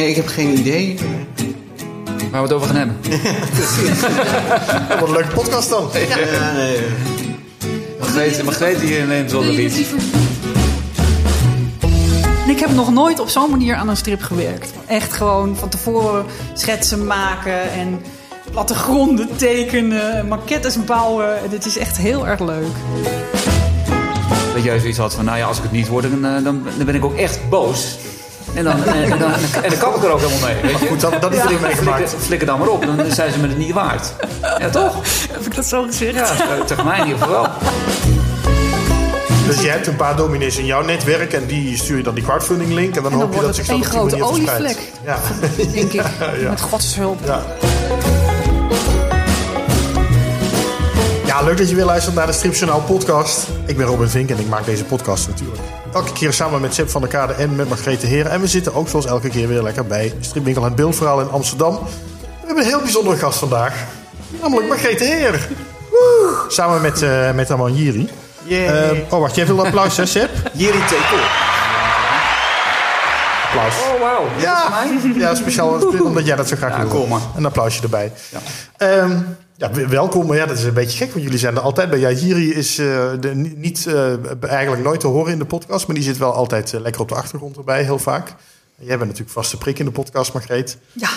Nee, ik heb geen idee. Waar we het over gaan hebben. Wat een leuke podcast dan. Ja, nee. Margreet, Margreet die neemt wel de lied. Ik heb nog nooit op zo'n manier aan een strip gewerkt. Echt gewoon van tevoren schetsen maken en plattegronden tekenen, maquettes bouwen. Het is echt heel erg leuk. Dat jij zoiets had van, nou ja, als ik het niet word, dan, eh, dan, dan ben ik ook echt boos. En dan, en, en dan, en dan kan ik er ook helemaal mee. Weet je? Goed, dat, dat is Ja, erin meegemaakt. flikker, flikker dan maar op, dan zijn ze me het niet waard. Ja, toch? Heb ik dat zo gezegd? Ja, tegen mij in ieder geval wel. Dus je hebt een paar dominees in jouw netwerk en die stuur je dan die crowdfunding link en dan, En dan hoop je dat zich dat op die grote manier verspreidt. olievlek. Ja. Denk ik. Ja. Met gods hulp. Ja. Leuk dat je weer luistert naar de Stripjournaal podcast. Ik ben Robin Vink en ik maak deze podcast natuurlijk. Elke keer samen met Seb van der Kade en met Margrethe Heren. En we zitten ook zoals elke keer weer lekker bij Stripwinkel en Beeldverhaal in Amsterdam. We hebben een heel bijzondere gast vandaag. Namelijk Margrethe Heer. Woe! Samen met, eh met Aman Jiri. Yeah. Eh, oh, wacht. Jij wil applaus, hè, Seb? Jiri Tekel. Applaus. Oh, wauw. Ja, ja speciaal omdat jij dat zo graag Ja, wil. cool, man. Een applausje erbij. Ja. Ehm, ja, welkom. Maar ja, dat is een beetje gek, want jullie zijn er altijd bij. Ja, Jiri is eh, de, ni- niet, eh, eigenlijk nooit te horen in de podcast, maar die zit wel altijd eh, lekker op de achtergrond erbij, heel vaak. Jij bent natuurlijk vaste prik in de podcast, Margreet. Ja,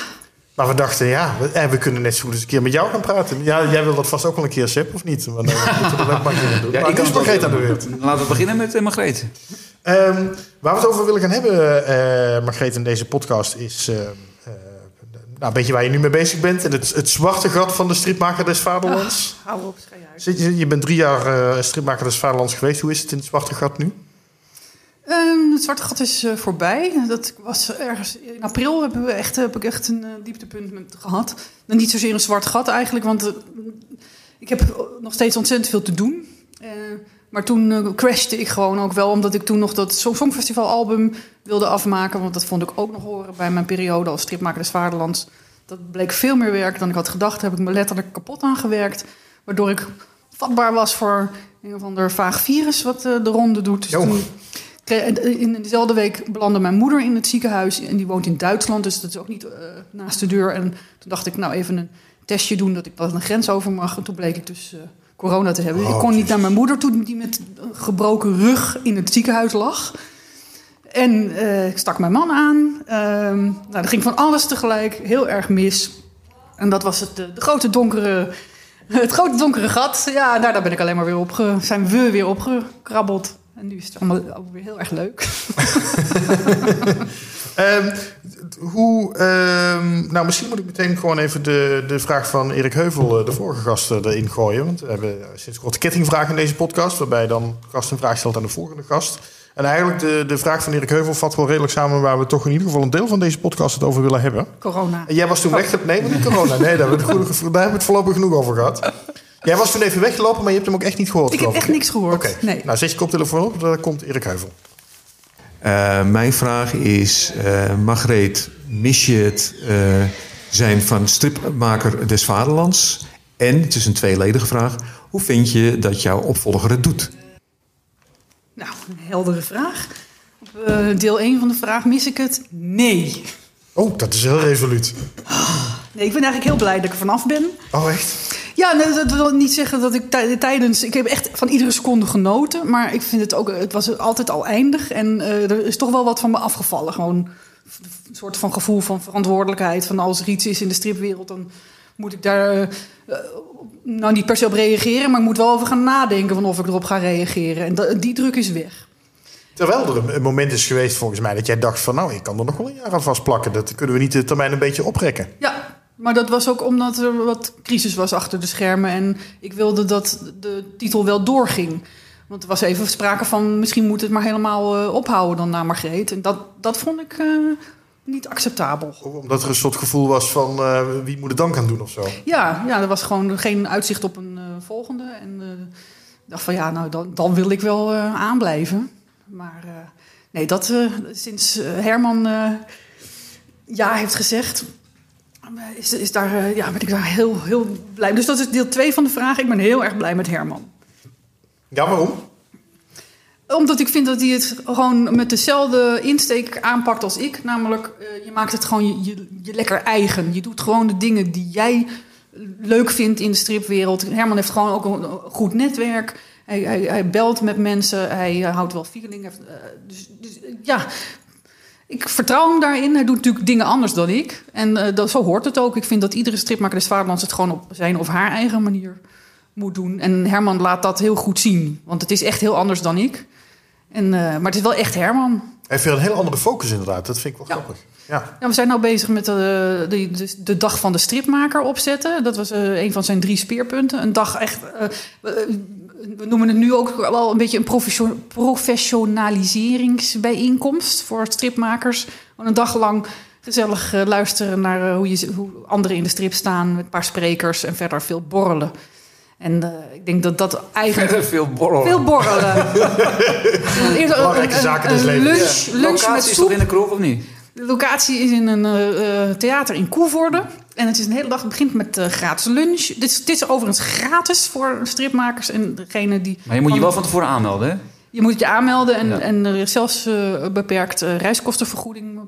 Maar we dachten, ja, we, eh, we kunnen net zo goed eens een keer met jou gaan praten. Ja, jij wil dat vast ook wel een keer, Seb, of niet? Want dan moeten we dat ook maar doen. Ja, maar ik kan Margreet aan de beurt. Laten we beginnen met uh, Margreet. Ehm, waar we het over willen gaan hebben, eh Margreet, in deze podcast is... nou, een beetje waar je nu mee bezig bent. En het, het zwarte gat van de stripmaker des Vaderlands. hou op. Zit Je, je bent drie jaar eh, stripmaker des Vaderlands geweest. Hoe is het in het zwarte gat nu? Ehm, het zwarte gat is eh, voorbij. Dat was ergens in april hebben we echt, heb ik echt een eh, dieptepunt met gehad. En niet zozeer een zwart gat eigenlijk, want ik heb nog steeds ontzettend veel te doen. Maar toen crashte ik gewoon ook wel, omdat ik toen nog dat Song- Songfestival album wilde afmaken. Want dat vond ik ook nog horen bij mijn periode als stripmaker des Vaderlands. Dat bleek veel meer werk dan ik had gedacht. Daar heb ik me letterlijk kapot aan gewerkt. Waardoor ik vatbaar was voor een of ander vaag virus wat eh, de ronde doet. Dus toen en in dezelfde week belandde mijn moeder in het ziekenhuis. En die woont in Duitsland, dus dat is ook niet eh, naast de deur. En toen dacht ik, nou even een testje doen dat ik dat een grens over mag. En toen bleek ik dus eh, corona te hebben. Oh, ik kon niet naar mijn moeder toe, die met een gebroken rug in het ziekenhuis lag. En eh, ik stak mijn man aan. Ehm nou, er ging van alles tegelijk heel erg mis. En dat was het, de, de grote donkere, het grote donkere gat. Ja, nou, daar ben ik alleen maar weer op zijn we weer opgekrabbeld. En nu is het allemaal weer heel erg leuk. Ehm, hoe, ehm, nou, misschien moet ik meteen gewoon even de, de vraag van Erik Heuvel, eh, de vorige gast, eh, erin gooien. Want we hebben sinds kort kettingvraag in deze podcast, waarbij dan de gast een vraag stelt aan de volgende gast. En eigenlijk de, de vraag van Erik Heuvel vat wel redelijk samen waar we toch in ieder geval een deel van deze podcast het over willen hebben. Corona. En jij was toen weg... Nee, maar niet corona. Nee, daar hebben, we het goede- daar hebben we het voorlopig genoeg over gehad. Jij was toen even weggelopen, maar je hebt hem ook echt niet gehoord. Ik heb echt niks gehoord. Oké, Nee. nou zet je koptelefoon op, daar komt Erik Heuvel. Eh, mijn vraag is, eh Margreet, mis je het eh, zijn van stripmaker des Vaderlands? En, het is een tweeledige vraag, hoe vind je dat jouw opvolger het doet? Nou, een heldere vraag. Op eh, deel 1 van de vraag mis ik het? Nee. Oh, dat is heel resoluut. Nee, ik ben eigenlijk heel blij dat ik er vanaf ben. Oh, echt? Ja, nee, dat wil niet zeggen dat ik tij- tijdens... Ik heb echt van iedere seconde genoten. Maar ik vind het ook... Het was altijd al eindig. En eh, er is toch wel wat van me afgevallen. Gewoon een soort van gevoel van verantwoordelijkheid. Van als er iets is in de stripwereld... dan moet ik daar... eh, eh, nou, niet per se op reageren... maar ik moet wel over gaan nadenken... van of ik erop ga reageren. En dat- die druk is weg. Terwijl er een- moment is geweest volgens mij dat jij dacht van... nou, ik kan er nog wel een jaar aan vastplakken. Dat kunnen we niet de termijn een beetje oprekken. Ja, maar dat was ook omdat er wat crisis was achter de schermen. En ik wilde dat de titel wel doorging. Want er was even sprake van misschien moet het maar helemaal eh, ophouden dan na Margreet. En dat, dat vond ik niet acceptabel. Omdat er een soort gevoel was van eh, wie moet het dan gaan doen of zo. Ja, ja, er was gewoon geen uitzicht op een eh, volgende. En ik dacht van ja, nou dan, dan wil ik wel aanblijven. Maar nee, dat sinds Herman ja heeft gezegd, is, is daar, ja, ben ik daar heel, heel blij. Dus dat is deel 2 van de vraag. Ik ben heel erg blij met Herman. Ja, waarom? Omdat ik vind dat hij het gewoon met dezelfde insteek aanpakt als ik. Namelijk, eh, je maakt het gewoon je, je, lekker eigen. Je doet gewoon de dingen die jij leuk vindt in de stripwereld. Herman heeft gewoon ook een goed netwerk. Hij, hij, belt met mensen. Hij eh, houdt wel feeling. Heeft, eh, dus, dus ja, ik vertrouw hem daarin. Hij doet natuurlijk dingen anders dan ik. En dat, zo hoort het ook. Ik vind dat iedere stripmaker des Vaderlands het gewoon op zijn of haar eigen manier moet doen. En Herman laat dat heel goed zien. Want het is echt heel anders dan ik. En, eh, maar het is wel echt Herman. Hij heeft weer een heel andere focus inderdaad. Dat vind ik wel Ja. grappig. Ja. Ja, we zijn nou bezig met de, de, de, de dag van de stripmaker opzetten. Dat was eh, een van zijn drie speerpunten. Een dag echt. eh, we, noemen het nu ook wel een beetje een professio- professionaliseringsbijeenkomst voor stripmakers. Een dag lang gezellig eh, luisteren naar eh, hoe, je, hoe anderen in de strip staan. Met een paar sprekers en verder veel borrelen. En eh, ik denk dat dat eigenlijk. Veel borrel. Veel borrelen. Eerst Belangrijke zaken des levens. lunch, lunch met Locatie is soep. in de kroeg of niet? De locatie is in een eh, eh, theater in Koevoorde. En het is een hele dag. Het begint met eh, gratis lunch. Dit is, dit is overigens gratis voor stripmakers en degene die. Maar je moet je wel van tevoren aanmelden, hè? je moet je aanmelden en, Ja. en er is zelfs eh, beperkt reiskostenvergoeding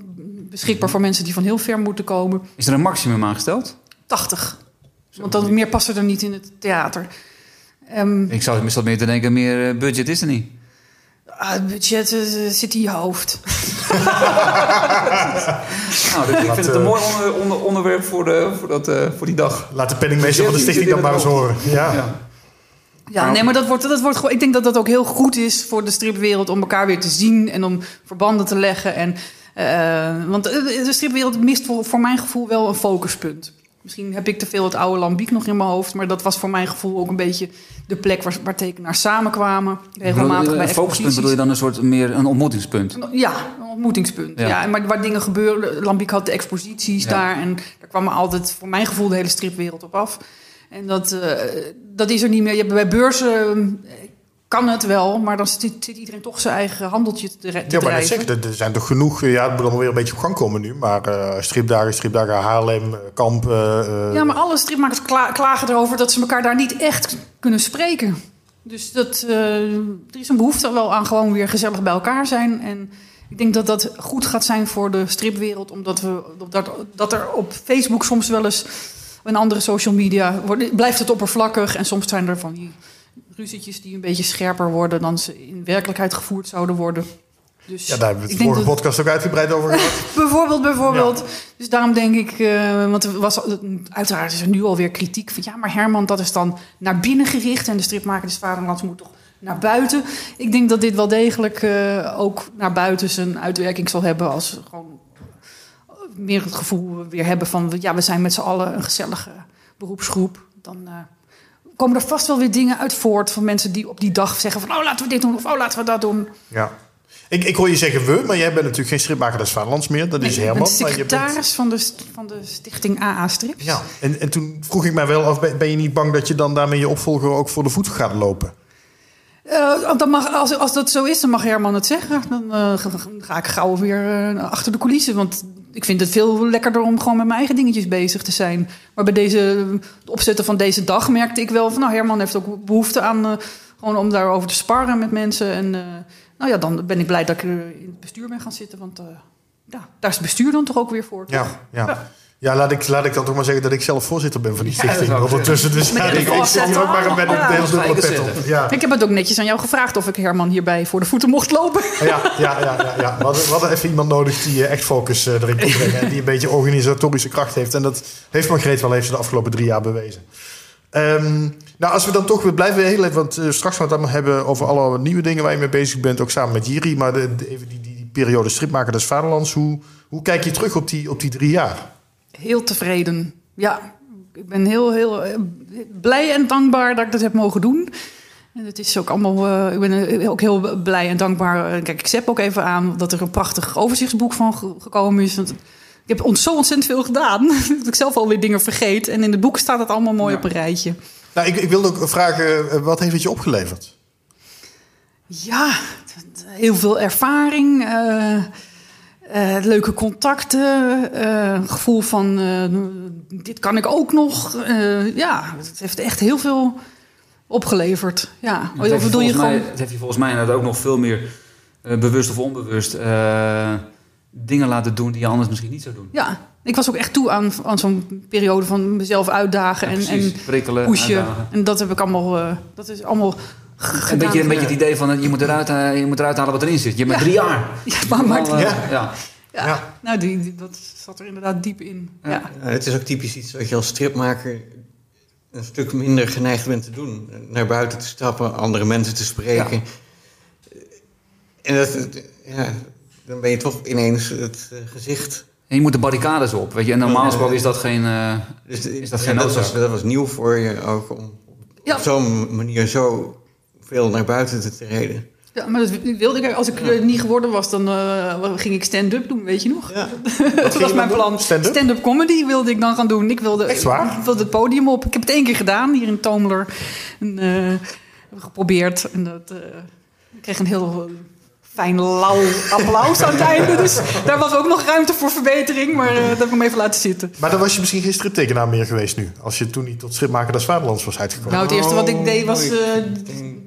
beschikbaar voor mensen die van heel ver moeten komen. Is er een maximum aangesteld? 80. Want dan, meer past er niet in het theater. Ehm, Ik zou meestal meer te denken, meer eh, budget is er niet. ah, het budget eh, zit in je hoofd. Nou, dus ik vind het eh, een mooi onder, onder- onderwerp voor, de, voor, dat, eh, voor die dag. Laat de penningmeester van de stichting dan maar eens horen. Ja. Ja. Ja, nee, maar dat wordt, dat wordt gewoon. Ik denk dat dat ook heel goed is voor de stripwereld om elkaar weer te zien en om verbanden te leggen. En, eh, want de de stripwereld mist voor, voor mijn gevoel wel een focuspunt. Misschien heb ik te veel het oude Lambiek nog in mijn hoofd, maar dat was voor mijn gevoel ook een beetje de plek waar, waar tekenaars samenkwamen. Regelmatig bij Een focuspunt bedoel je dan een soort meer een ontmoetingspunt? Ja, een ontmoetingspunt. Ja. Maar waar dingen gebeuren. Lambiek had de exposities Ja. daar. En daar kwam altijd, voor mijn gevoel, de hele stripwereld op af. En dat, eh, dat is er niet meer. Je hebt bij beurzen eh, kan het wel, maar dan zit, zit iedereen toch zijn eigen handeltje te, te Ja, maar drijven. zeggen, er- zijn toch genoeg... Ja, het moet allemaal weer een beetje op gang komen nu. Maar eh, stripdagen, stripdagen Haarlem, eh, Kamp... eh, Ja, maar alle stripmakers kla- klagen erover dat ze elkaar daar niet echt kunnen spreken. Dus dat, er is een behoefte wel aan gewoon weer gezellig bij elkaar zijn. En ik denk dat dat goed gaat zijn voor de stripwereld. Omdat we, dat, dat er op Facebook soms wel eens... en andere social media wordt, blijft het oppervlakkig. En soms zijn er van die ruzietjes die een beetje scherper worden... dan ze in werkelijkheid gevoerd zouden worden. Dus ja, daar hebben we het vorige dat- podcast ook uitgebreid over gehad. Bijvoorbeeld, bijvoorbeeld. Dus daarom denk ik, eh, want er was, uiteraard is er nu alweer kritiek van ja, maar Herman, dat is dan naar binnen gericht en de stripmaker des Vaderlands moet toch naar buiten. Ik denk dat dit wel degelijk eh, ook naar buiten zijn uitwerking zal hebben als gewoon meer het gevoel weer hebben van ja, we zijn met z'n allen een gezellige beroepsgroep. Dan eh, komen er vast wel weer dingen uit voort van mensen die op die dag zeggen van oh laten we dit doen of oh laten we dat doen. Ja. Ik, ik hoor je zeggen we, maar jij bent natuurlijk geen stripmaker des Vaderlands meer. Dat is ik ben Herman. je bent- secretaris van, de, van de stichting AA Strips. Ja, en, en toen vroeg ik mij wel af, ben ben je niet bang dat je dan daarmee je opvolger ook voor de voet gaat lopen? Eh, dan mag, als, als dat zo is, dan mag Herman het zeggen. Dan eh, ga, ga ik gauw weer eh, achter de coulissen. Want ik vind het veel lekkerder om gewoon met mijn eigen dingetjes bezig te zijn. Maar bij deze, het opzetten van deze dag merkte ik wel van... nou, Herman heeft ook behoefte aan eh, gewoon om daarover te sparren met mensen. En eh, nou ja, dan ben ik blij dat ik in het bestuur ben gaan zitten. Want eh, ja, daar is het bestuur dan toch ook weer voor. Ja, toch? ja. Ja. ja. Laat, ik, laat ik dan toch maar zeggen dat ik zelf voorzitter ben van die Ja, stichting. ik ondertussen. Dus ja, ik, ik zit hier ook maar met een Ja, heel ga dubbele pet op. Ja. Ik heb het ook netjes aan jou gevraagd of ik Herman hierbij voor de voeten mocht lopen. Ja, ja, ja, ja, ja. We, hadden, we hadden even iemand nodig die eh, echt focus eh, erin kon brengen. En die een beetje organisatorische kracht heeft. En dat heeft Margreet wel heeft ze de afgelopen drie jaar bewezen. Ehm, nou, als we dan toch, we blijven heel even, want eh, straks gaan we het allemaal hebben over alle nieuwe dingen waar je mee bezig bent, ook samen met Jiri. Maar de, de- even die, die, die periode stripmaker des Vaderlands, hoe, hoe kijk je terug op die, op die drie jaar? Heel tevreden. Ja, ik ben heel, heel eh, blij en dankbaar dat ik dat heb mogen doen. En het is ook allemaal, eh, ik ben eh, ook heel blij en dankbaar. Kijk, ik zet ook even aan dat er een prachtig overzichtsboek van ge- gekomen is. Want ik heb ont- zo ontzettend veel gedaan. dat ik zelf alweer dingen vergeet. En in het boek staat het allemaal mooi Ja. op een rijtje. Nou, ik, ik wilde ook vragen, wat heeft het je opgeleverd? Ja, heel veel ervaring. Eh, leuke contacten. een gevoel van, eh, dit kan ik ook nog. Ja, het heeft echt heel veel, opgeleverd. Ja. Of heeft, je bedoel je volgens mij, gewoon... dat heeft je volgens mij inderdaad ook nog veel meer bewust of onbewust dingen laten doen die je anders misschien niet zou doen. Ja, ik was ook echt toe aan, aan zo'n periode van mezelf uitdagen Ja, en, precies. en pushen. uitdagen. En dat heb ik allemaal, dat is allemaal Een beetje, een beetje het idee van eh, je moet, eruit, eh, je moet eruit halen wat erin zit. Je hebt maar Ja. drie jaar. Ja, maar maakt Al, het- eh, Ja. ja. ja. Ja. Nou, die, die- dat zat er inderdaad diep in. Ja. Ja. Ja, het is ook typisch iets wat je als stripmaker een stuk minder geneigd bent te doen. Naar buiten te stappen, andere mensen te spreken. En dat, ja, dan ben je toch ineens het gezicht. En je moet de barricades op. Weet je. En normaal gesproken is dat geen... eh, Dus Is dat ja, geen dat, was, dat was nieuw voor je ook om Ja. op zo'n manier zo veel naar buiten te treden. Ja, maar dat wilde ik. Als ik er niet geworden was, dan eh, ging ik stand-up doen, weet je nog? Ja. dat was mijn plan. Stand-up? Comedy wilde ik dan gaan doen. Ik wilde, Echt waar? Ik wilde het podium op. Ik heb het één keer gedaan, hier in Toomler. En, eh, geprobeerd. En dat, eh, ik kreeg een heel eh, fijn lauw applaus aan het einde. Dus daar was ook nog ruimte voor verbetering. Maar eh, dat heb ik hem even laten zitten. Maar dan was je misschien geen striptekenaar meer geweest nu. Als je toen niet tot stripmaker des Vaderlands was uitgekomen. Nou, het eerste wat ik deed was... eh, denk-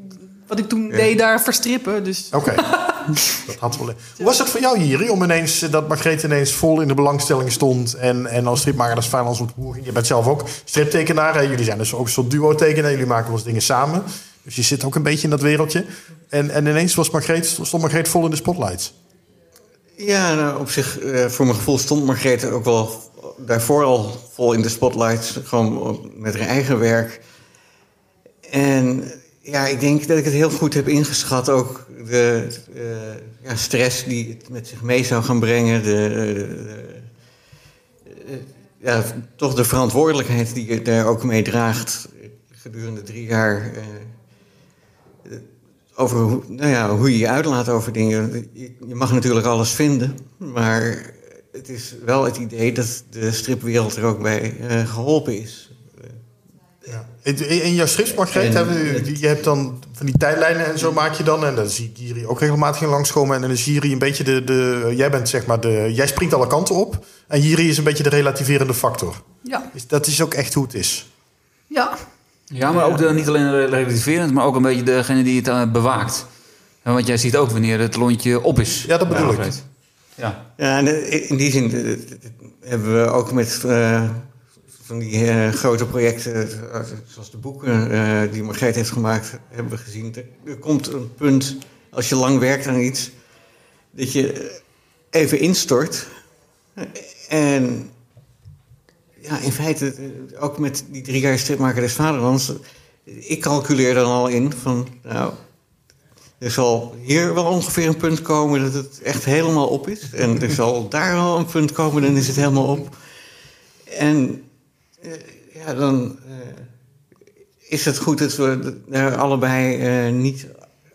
wat ik toen deed daar verstrippen. Dus Oké. dat had wel. Hoe was het voor jou, Jiri, om ineens eh, dat Margreet ineens vol in de belangstelling stond en, en als stripmaker des Vaderlands ontmoet? Je bent zelf ook striptekenaar. Hè? Jullie zijn dus ook een soort duo-tekenaar. Jullie maken wel eens dingen samen. Dus je zit ook een beetje in dat wereldje. En, en ineens was Margreet, stond Margreet vol in de spotlights. Ja, nou, op zich, eh, voor mijn gevoel stond Margreet ook wel daarvoor al vol in de spotlights. Gewoon met haar eigen werk. En ja, ik denk dat ik het heel goed heb ingeschat. Ook de eh, ja, stress die het met zich mee zou gaan brengen. De- eh, ja, toch de verantwoordelijkheid die je daar ook mee draagt gedurende drie jaar. eh, over hoe, nou ja, hoe je je uitlaat over dingen. Je, je mag natuurlijk alles vinden, maar het is wel het idee dat de stripwereld er ook bij eh, geholpen is. Ja. In, jouw het- je hebt dan van die tijdlijnen en zo maak je dan. En dan zie ik Jiri ook regelmatig in langskomen. En dan is Jiri een beetje de, de... Jij bent zeg maar de... Jij springt alle kanten op. En Jiri is een beetje de relativerende factor. ja, Dat is ook echt hoe het is. ja. Ja, maar ook de, niet alleen relativerend, maar ook een beetje degene die het eh, bewaakt. Want jij ziet ook wanneer het lontje op is. Ja, dat bedoel ik. Ja. Ja, en eh, in die zin eh, hebben we ook met eh, van die eh, grote projecten, eh, zoals de boeken eh, die Margreet heeft gemaakt, hebben we gezien. Er, komt een punt, als je lang werkt aan iets, dat je even instort. En ja, in feite, ook met die drie jaar stripmaker des Vaderlands, ik calculeer dan al in van, nou, er zal hier wel ongeveer een punt komen dat het echt helemaal op is. En er zal daar wel een punt komen, dan is het helemaal op. En ja, dan eh, is het goed dat we daar allebei eh, niet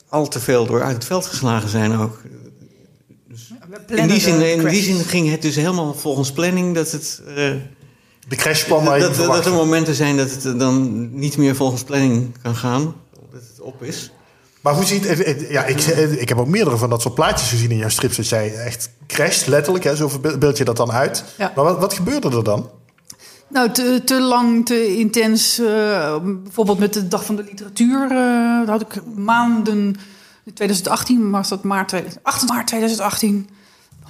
al te veel door uit het veld geslagen zijn ook. In die, zin, in die zin ging het dus helemaal volgens planning dat het... eh, De crashplan waar je dat, dat, er momenten zijn dat het dan niet meer volgens planning kan gaan. Dat het op is. Maar hoe ziet... eh, eh, Ja, ik, eh, ik heb ook meerdere van dat soort plaatjes gezien in jouw strips. Dat jij echt crasht, letterlijk. Hè, zo beeld je dat dan uit. Ja. Maar wat, wat gebeurde er dan? Nou, te, te lang, te intens. eh, bijvoorbeeld met de Dag van de Literatuur. eh, daar had ik maanden. In 2018 was dat maart, 2000 8 maart 2018.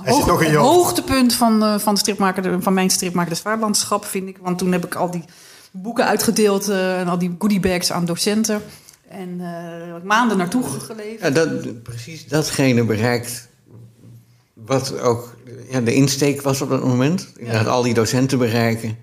Hij zit nog het hoofd. hoogtepunt van, eh, van, de stripmaker, de- van mijn stripmaker des Vaderlandschap, vind ik. Want toen heb ik al die boeken uitgedeeld eh, en al die goodiebags aan docenten. En eh, maanden naartoe geleefd. Ja, dat, precies datgene bereikt wat ook ja, de insteek was op dat moment. Inderdaad, al die docenten bereiken.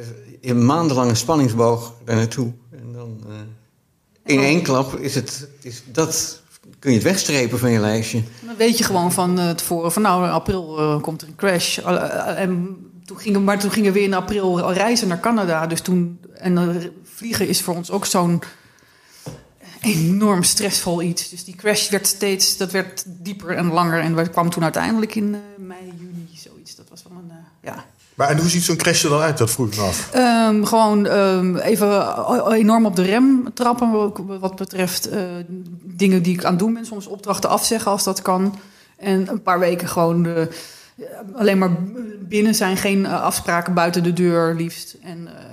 Eh, hebt maandenlange spanningsboog daar naartoe. En dan eh, in één klap is het, is dat, kun je het wegstrepen van je lijstje. Dan weet je gewoon van eh, tevoren van nou, in april komt er een crash. En toen gingen, maar toen gingen we in april reizen naar Canada. Dus toen, en vliegen is voor ons ook zo'n enorm stressvol iets. Dus die crash werd steeds, dat werd dieper en langer. En we kwamen toen uiteindelijk in eh, mei, juni, zoiets. Dat was wel een, eh, ja... Maar en hoe ziet zo'n crash er dan uit? Dat vroeg ik me af. Ehm, gewoon ehm, even enorm op de rem trappen wat- betreft eh, dingen die ik aan het doen ben. Soms opdrachten afzeggen als dat kan. En een paar weken gewoon eh, alleen maar binnen zijn. Geen eh, afspraken buiten de deur liefst. En eh,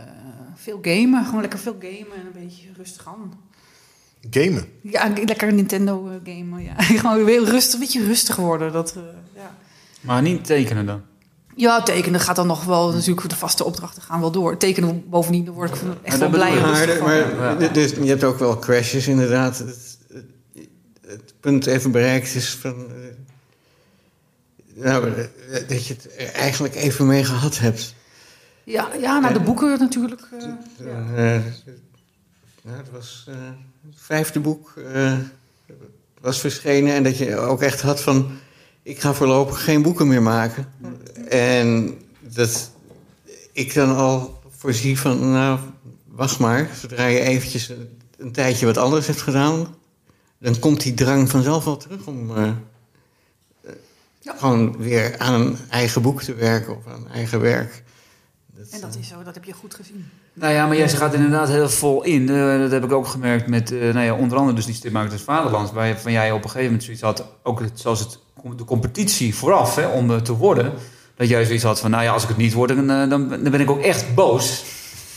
veel gamen. Gewoon lekker veel gamen en een beetje rustig aan. Gamen. Ja, lekker Nintendo eh, gamen. Ja. Gewoon weer rustig, een beetje rustig worden. Dat, eh, ja. Maar niet tekenen dan. ja, tekenen gaat dan nog wel. Natuurlijk, de vaste opdrachten gaan wel door. Tekenen bovendien, daar word ik echt wel blij. Maar, van. maar Ja. dus, je hebt ook wel crashes inderdaad. Het, het, het punt even bereikt is van... eh, nou, dat je het er eigenlijk even mee gehad hebt. Ja, ja, nou de boeken natuurlijk. eh, ja. Eh, nou, het was eh, het vijfde boek eh, was verschenen en dat je ook echt had van... ik ga voorlopig geen boeken meer maken. En dat ik dan al voorzie van, nou, wacht maar. Zodra je eventjes een, een tijdje wat anders hebt gedaan... dan komt die drang vanzelf wel terug om... eh, Ja. Gewoon weer aan een eigen boek te werken of aan eigen werk. En dat is zo, dat heb je goed gezien. Nou ja, maar jij gaat inderdaad heel vol in. Eh, dat heb ik ook gemerkt met, eh, nou ja, onder andere dus die stripmaker des Vaderlands. Waarvan jij op een gegeven moment zoiets had, ook het, zoals het, de competitie vooraf, hè, om eh, te worden. Dat jij zoiets had van, nou ja, als ik het niet word, dan, eh, dan, dan ben ik ook echt boos.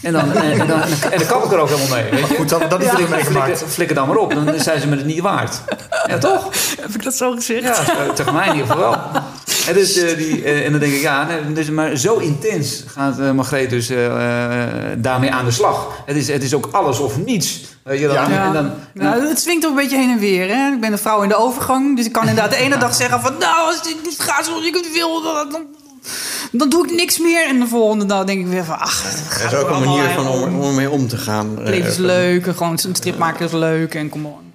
En dan, en, en dan, en dan kap ik er ook helemaal mee, weet je. Goed, dat, dat is erin meegemaakt. Flikker, flikker dan maar op, dan zijn ze me het niet waard. Ja, toch? Heb ik dat zo gezegd? Ja, tegen mij in ieder geval wel. En, dus, eh, die, eh, en dan denk ik, ja, nee, dus, maar zo intens gaat eh Margreet dus eh, eh, daarmee aan de slag. Het is, het is ook alles of niets. Weet je, dan, Ja. En dan, Nou, het swingt ook een beetje heen en weer. Hè? Ik ben een vrouw in de overgang. Dus ik kan inderdaad de ene dag zeggen van... Nou, als dit niet gaat zoals ik het wil... Dan, dan, dan doe ik niks meer. En de volgende dag denk ik weer van... Ach, Er gaat is ook een manier van om, om. om ermee om te gaan. Het leven is leuk. Gewoon een strip maken is leuk. En kom on.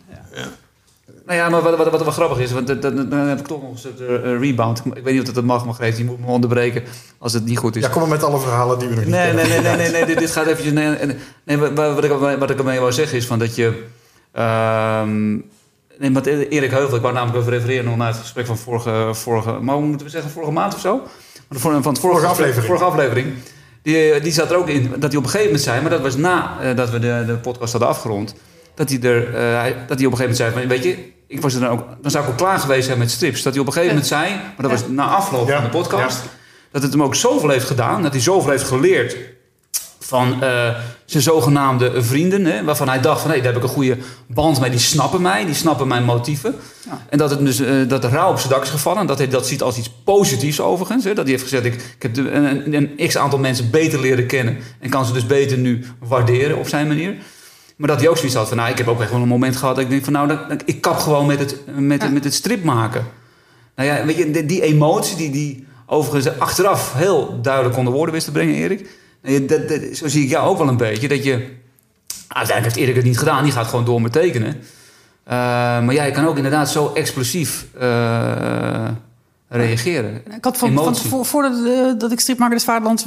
Nou ja, maar wat, wat, wat wel grappig is, want dan heb ik toch nog een soort eh, rebound. Ik weet niet of dat mag, Margreet. Je moet me onderbreken als het niet goed is. Ja, kom maar met alle verhalen die we nog niet Nee, kennen. nee, nee, nee, nee, nee, dit, dit gaat eventjes... Nee, nee, nee, wat, wat, ik, wat ik ermee wou zeggen is van dat je... ehm nee, wat Erik Heuvel, ik wou namelijk even refereren nog naar het gesprek van vorige... vorige maar hoe moeten we zeggen, vorige maand of zo? Maar Van, het vorige, Vorige aflevering. Vorige aflevering. Die, die zat er ook in, dat hij op een gegeven moment zei... maar dat was na eh, dat we de, de podcast hadden afgerond... dat hij, er, eh, dat hij op een gegeven moment zei... van, weet je, ik was er dan, ook, dan zou ik ook klaar geweest zijn met strips. Dat hij op een gegeven moment zei... maar dat was na afloop Ja, van de podcast... ja. dat het hem ook zoveel heeft gedaan... dat hij zoveel heeft geleerd van eh, zijn zogenaamde vrienden. Hè, waarvan hij dacht van hé, daar heb ik een goede band mee. Die snappen mij, die snappen mijn motieven. Ja. En dat het dus eh, dat de rouw op zijn dak is gevallen. En dat hij dat ziet als iets positiefs overigens. Hè, dat hij heeft gezegd, ik, ik heb de, een, een x aantal mensen beter leren kennen. En kan ze dus beter nu waarderen op zijn manier. Maar dat hij ook zoiets had van, nou, ik heb ook echt wel een moment gehad... dat ik denk van, nou, ik kap gewoon met het, met, het- met het strip maken. Nou ja, weet je, die, die emotie die, die overigens achteraf heel duidelijk onder woorden wist te brengen, Erik. Ja, Dat, dat, zo zie ik jou ook wel een beetje. Dat je, uiteindelijk heeft Erik het niet gedaan, die gaat gewoon door met tekenen. Eh, maar ja, je kan ook inderdaad zo explosief eh, reageren. Ik had van, van voordat eh, dat ik stripmaker des Vaderlands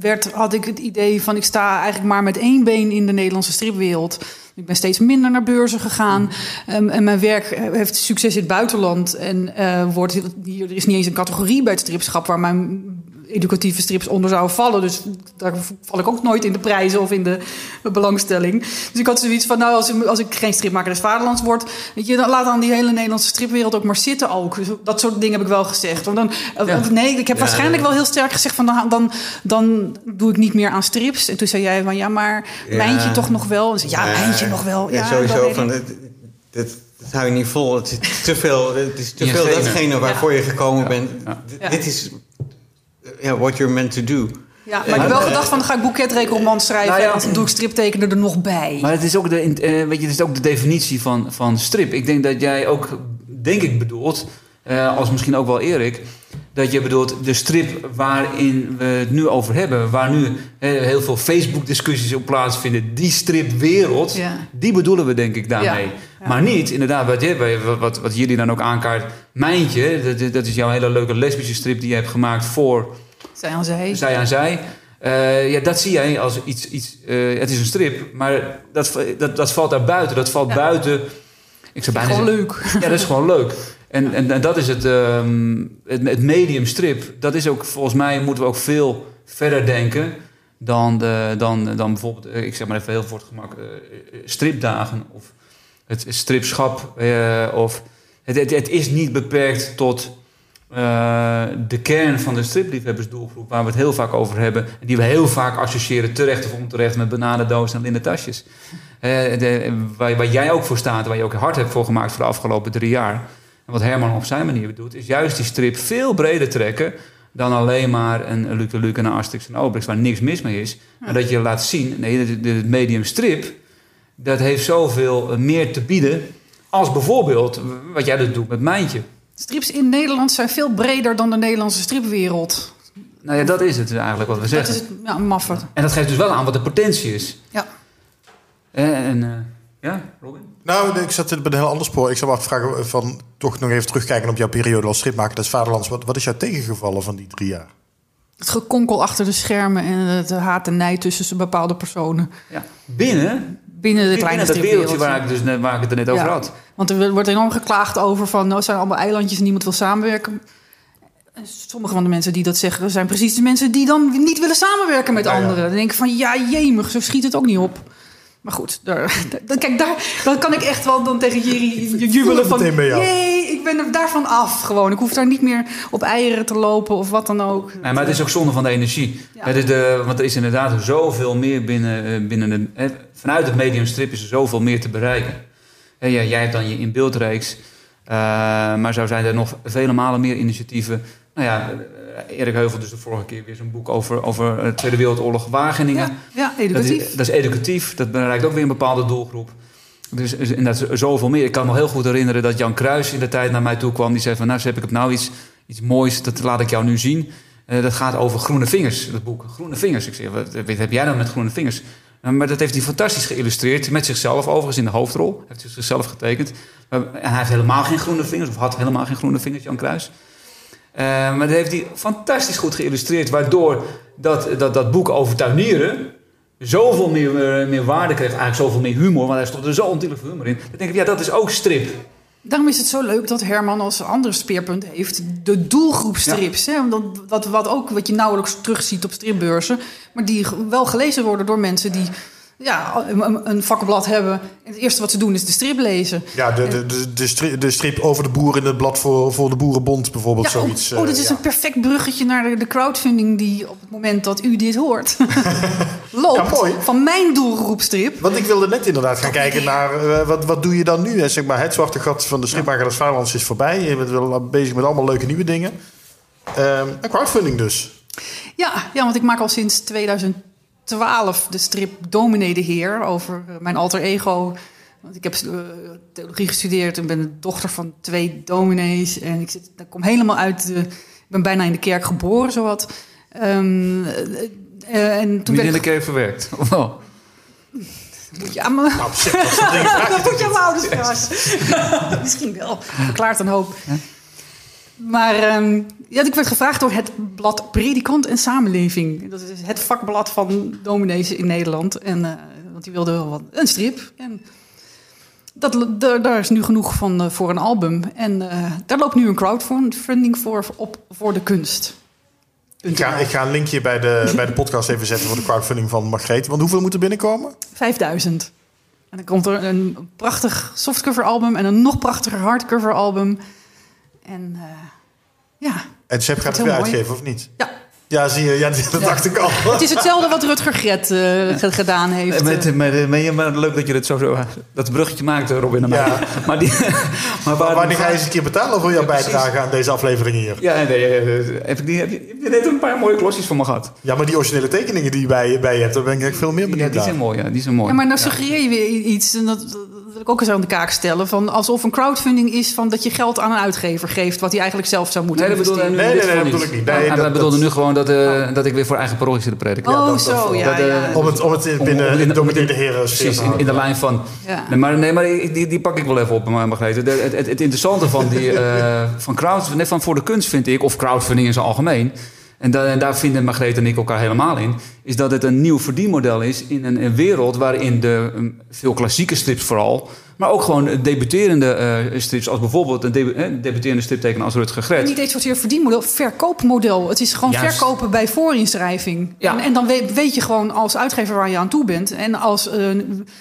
werd, had ik het idee van ik sta eigenlijk maar met één been in de Nederlandse stripwereld. Ik ben steeds minder naar beurzen gegaan. Ehm, en mijn werk eh, heeft succes in het buitenland. En eh, wordt hier, er is niet eens een categorie bij het stripschap waar mijn educatieve strips onder zouden vallen. Dus daar val ik ook nooit in de prijzen of in de belangstelling. Dus ik had zoiets van, nou, als, als ik geen stripmaker des Vaderlands word... Weet je, dan laat dan die hele Nederlandse stripwereld ook maar zitten ook. Dus dat soort dingen heb ik wel gezegd. Want dan, Ja. of nee, ik heb Ja, waarschijnlijk wel heel sterk gezegd van... Dan, dan, dan doe ik niet meer aan strips. En toen zei jij van, ja, maar Ja. Mijntje toch nog wel? En zei, ja, Ja, Mijntje nog wel. Ja, Ja, dat sowieso. Van, dit, dit, dit hou je niet vol. Het is te veel, het is te veel datgene waarvoor je gekomen bent. Ja. D- Ja. Dit is ja, what you're meant to do. Ja, maar ik heb wel gedacht van, dan ga ik boeketreekromans schrijven... Nou ja. en dan doe ik striptekenen er nog bij. Maar het is ook de, eh, weet je, het is ook de definitie van, van strip. Ik denk dat jij ook, denk ik bedoelt, eh, als misschien ook wel Erik... dat je bedoelt de strip waarin we het nu over hebben... waar nu heel veel Facebook-discussies op plaatsvinden... die stripwereld, Ja. die bedoelen we denk ik daarmee. Ja, ja. Maar niet, inderdaad, wat, je- wat, wat, jullie dan ook aankaart... Mijntje, dat, dat is jouw hele leuke lesbische strip die je hebt gemaakt voor Zij aan zij. zij aan zij. Eh, ja, dat zie jij als iets. iets eh, het is een strip, maar dat, dat, dat valt daar buiten. Dat valt buiten. Ik zou bijna Gewoon leuk. Ja, dat is gewoon leuk. En, en, en dat is het, ehm, het, het medium strip. Dat is ook, volgens mij moeten we ook veel verder denken dan, de, dan, dan bijvoorbeeld, eh, ik zeg maar even heel voor het gemak, eh, eh, stripdagen of het stripschap. of het, het, het is niet beperkt tot de kern van de stripliefhebbersdoelgroep, waar we het heel vaak over hebben, en die we heel vaak associëren, terecht of onterecht, met bananendoos en linnen tasjes. De, waar, waar jij ook voor staat, waar je ook hard hebt voor gemaakt voor de afgelopen drie jaar. En wat Herman op zijn manier doet, is juist die strip veel breder trekken dan alleen maar een Luc de Luc en een Asterix en Obelix, waar niks mis mee is. Maar dat je laat zien, nee, de, de medium strip, dat heeft zoveel eh, meer te bieden als bijvoorbeeld wat jij dus doet met Mijntje. Strips in Nederland zijn veel breder dan de Nederlandse stripwereld. Nou ja, dat is het eigenlijk wat we Dat zeggen. is het, ja, maffe. En dat geeft dus wel aan wat de potentie is. Ja. En, en eh, ja, Robin? Nou, ik zat bij een heel ander spoor. Ik zou me afvragen van toch nog even terugkijken op jouw periode als stripmaker des Vaderlands. Wat, wat is jou tegengevallen van die drie jaar? Het gekonkel achter de schermen en het haat en nijd tussen bepaalde personen. Ja. Binnen, Binnen de kleine binnen dat wereldje waar ik, dus net, waar ik het er net over Ja. had. Want er wordt enorm geklaagd over van... nou, het zijn allemaal eilandjes en niemand wil samenwerken. En sommige van de mensen die dat zeggen... zijn precies de mensen die dan niet willen samenwerken met Ja, ja. anderen. Dan denk ik van, ja, jemig, zo schiet het ook niet op. Maar goed, daar, daar- kijk, daar, dan kan ik echt wel dan tegen Jerry jubelen van... meteen bij jou. Jee, ik ben er daarvan af gewoon. Ik hoef daar niet meer op eieren te lopen of wat dan ook. Nee, maar het is ook zonde van de energie. Ja. Het is de, want er is inderdaad zoveel meer binnen, eh, binnen de... hè, vanuit het medium strip is er zoveel meer te bereiken. Hè, ja, jij hebt dan je in beeldreeks. eh, maar zo zijn er nog vele malen meer initiatieven. Nou ja, Erik Heuvel dus de vorige keer weer zo'n boek over, over de Tweede Wereldoorlog Wageningen. Ja, ja Dat educatief. is, dat is educatief, dat bereikt ook weer een bepaalde doelgroep. Dus is inderdaad zoveel meer. Ik kan me heel goed herinneren dat Jan Kruis in de tijd naar mij toe kwam. Die zei van, nou, Sepp, ik heb nou iets, iets moois, dat laat ik jou nu zien. Eh, dat gaat over Groene Vingers, dat boek. Groene Vingers. Ik zeg, wat, wat heb jij dan met Groene Vingers? Eh, maar dat heeft hij fantastisch geïllustreerd. Met zichzelf overigens in de hoofdrol. Heeft hij zichzelf getekend. En hij heeft helemaal geen groene vingers. Of had helemaal geen groene vingers, Jan Kruis. Eh, maar dat heeft hij fantastisch goed geïllustreerd. Waardoor dat, dat, dat boek over tuinieren zoveel meer, eh, meer waarde kreeg. Eigenlijk zoveel meer humor. Want hij stond er zo ontzettend veel humor in. Dan denk ik, ja, dat is ook strip. Daarom is het zo leuk dat Herman als ander speerpunt heeft de doelgroepstrips. Hè? Dat, dat, wat ook wat je nauwelijks terugziet op stripbeurzen. Maar die wel gelezen worden door mensen die ja, een, een vakblad hebben. En het eerste wat ze doen is de strip lezen. Ja, de, de, de, de, strip, de strip over de boer in het blad voor, voor de Boerenbond bijvoorbeeld. Ja, zoiets. oh, oh, dit eh, is ja. een perfect bruggetje naar de, de crowdfunding die op het moment dat u dit hoort loopt. Ja, mooi. Van mijn doelgroepstrip. Want ik wilde net inderdaad gaan kijken naar eh, wat, wat doe je dan nu? Hè? Zeg maar, het zwarte gat van de stripmaker des Vaderlands is voorbij. Je bent wel bezig met allemaal leuke nieuwe dingen. Ehm en crowdfunding dus. Ja, ja, want ik maak al sinds 2012 de strip Dominee de Heer over eh, mijn alter ego. Want ik heb eh, theologie gestudeerd en ben de dochter van twee dominees. En ik, zit, ik kom helemaal uit de... Ik ben bijna in de kerk geboren, zowat. Eh, en toen Niet in de kerk verwerkt. Oh. Ja, maar... Nou, op zich, dat je moet je aan mijn ouders vragen. Misschien wel. Verklaart een hoop. Maar ehm, ja, ik werd gevraagd door het blad Predikant en Samenleving. Dat is het vakblad van dominees in Nederland. En, eh, want die wilden wel wat, een strip. En dat, daar, daar is nu genoeg van eh, voor een album. En eh, daar loopt nu een crowdfunding voor op voor de kunst. Ik ga, ik ga een linkje bij de, bij de podcast even zetten voor de crowdfunding van Margreet. Want hoeveel moet er binnenkomen? 5000. En dan komt er een prachtig softcover album en een nog prachtiger hardcover album. En eh, ja, En Sepp gaat het weer uitgeven, of niet? ja. Ja, zie je. Ja, dat dacht ik al. Het is hetzelfde wat Rutger Gret eh, ge- gedaan heeft. Met, met, met, leuk dat je dat zo, zo dat bruggetje maakt, Robin. en mij. Ja. Maar, die, maar waar Wanneer ga je eens een keer betalen voor jouw Ja, bijdrage aan deze aflevering hier? Ja, nee, eh, heb, ik die, heb, je, net een paar mooie klosjes van me gehad? Ja, maar die originele tekeningen die je bij, bij je hebt, daar ben ik echt veel meer Ja, benieuwd die zijn naar. mooi. Ja, die zijn mooi. ja, maar nou suggereer je weer iets. En dat wil ik ook eens aan de kaak stellen. Van alsof een crowdfunding is van dat je geld aan een uitgever geeft. Wat hij eigenlijk zelf zou moeten Nee, dat bedoelde hij nu investeren. Nee, in nee, dat bedoel ik niet. Nee, hij dat- bedoelde dat- nu gewoon dat, eh, dat ik weer voor eigen parochie zit te prediken. Oh, dat- dat zo, ja, Dat, eh, ja. Om het, om het in- Om- binnen om- om- de de heren Precies, in, in de lijn van... Ja. Nee, maar, nee, maar die, die pak ik wel even op, maar Margrethe. De- Het, het, het interessante van, die, eh van, crowd, net van voor de kunst vind ik, of crowdfunding in zijn algemeen... En, da- en daar vinden Margrethe en ik elkaar helemaal in... is dat het een nieuw verdienmodel is in een, een wereld waarin de, um, veel klassieke strips vooral... Maar ook gewoon debuterende eh, strips, als bijvoorbeeld een debu- eh, debuterende striptekenaar als Rutger Gret. Niet eens zozeer verdienmodel, verkoopmodel. Het is gewoon Juist. verkopen bij voorinschrijving. Ja. En, en dan weet, weet je gewoon als uitgever waar je aan toe bent. En als eh,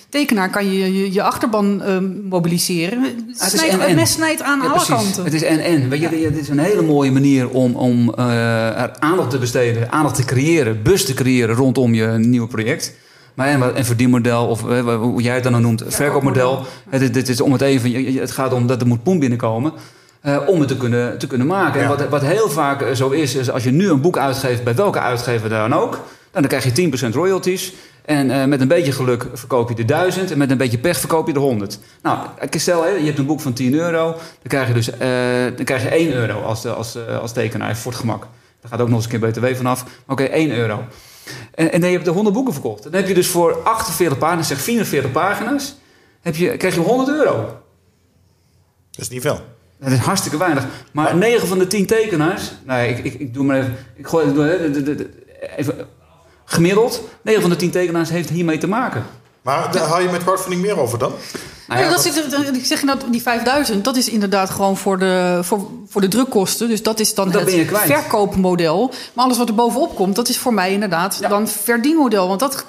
tekenaar kan je je, je achterban eh, mobiliseren. Het, snijdt, en- mes snijdt aan Ja, alle precies. kanten. Het is en-en. Weet je, het is een hele mooie manier om, om er aandacht te besteden, aandacht te creëren, bus te creëren rondom je nieuwe project. Maar en, een verdienmodel, of hoe jij het dan noemt, verkoopmodel. Het, dit is om het even, het gaat om dat er moet poen binnenkomen. eh, om het te kunnen, te kunnen maken. En wat, wat heel vaak eh, zo is, is als je nu een boek uitgeeft, bij welke uitgever dan ook, dan krijg je 10% royalties. En eh, met een beetje geluk verkoop je de 1000 en met een beetje pech verkoop je de 100. Nou, ik stel, je hebt een boek van 10 euro, dan krijg je dus dan krijg je 1 euro als, als, als tekenaar voor het gemak. Daar gaat ook nog eens een keer BTW vanaf. Oké, 1 euro. En, en dan heb je de 100 boeken verkocht. Dan heb je dus voor 48 pagina's, zeg 44 pagina's, heb je, krijg je 100 euro. Dat is niet veel. Dat is hartstikke weinig. Maar 9 van de 10 tekenaars, nee, ik, ik, ik doe maar even, ik gooi de- even gemiddeld, 9 van de 10 tekenaars heeft hiermee te maken. Maar daar hou je met crowdfunding meer over dan? Nou ja, Ja, dat wat- zit, er- ik zeg dat die 5000, dat is inderdaad gewoon voor de, voor, voor de drukkosten. Dus dat is dan Dat het verkoopmodel. Maar alles wat er bovenop komt, dat is voor mij inderdaad Ja. dan verdienmodel. Want dat,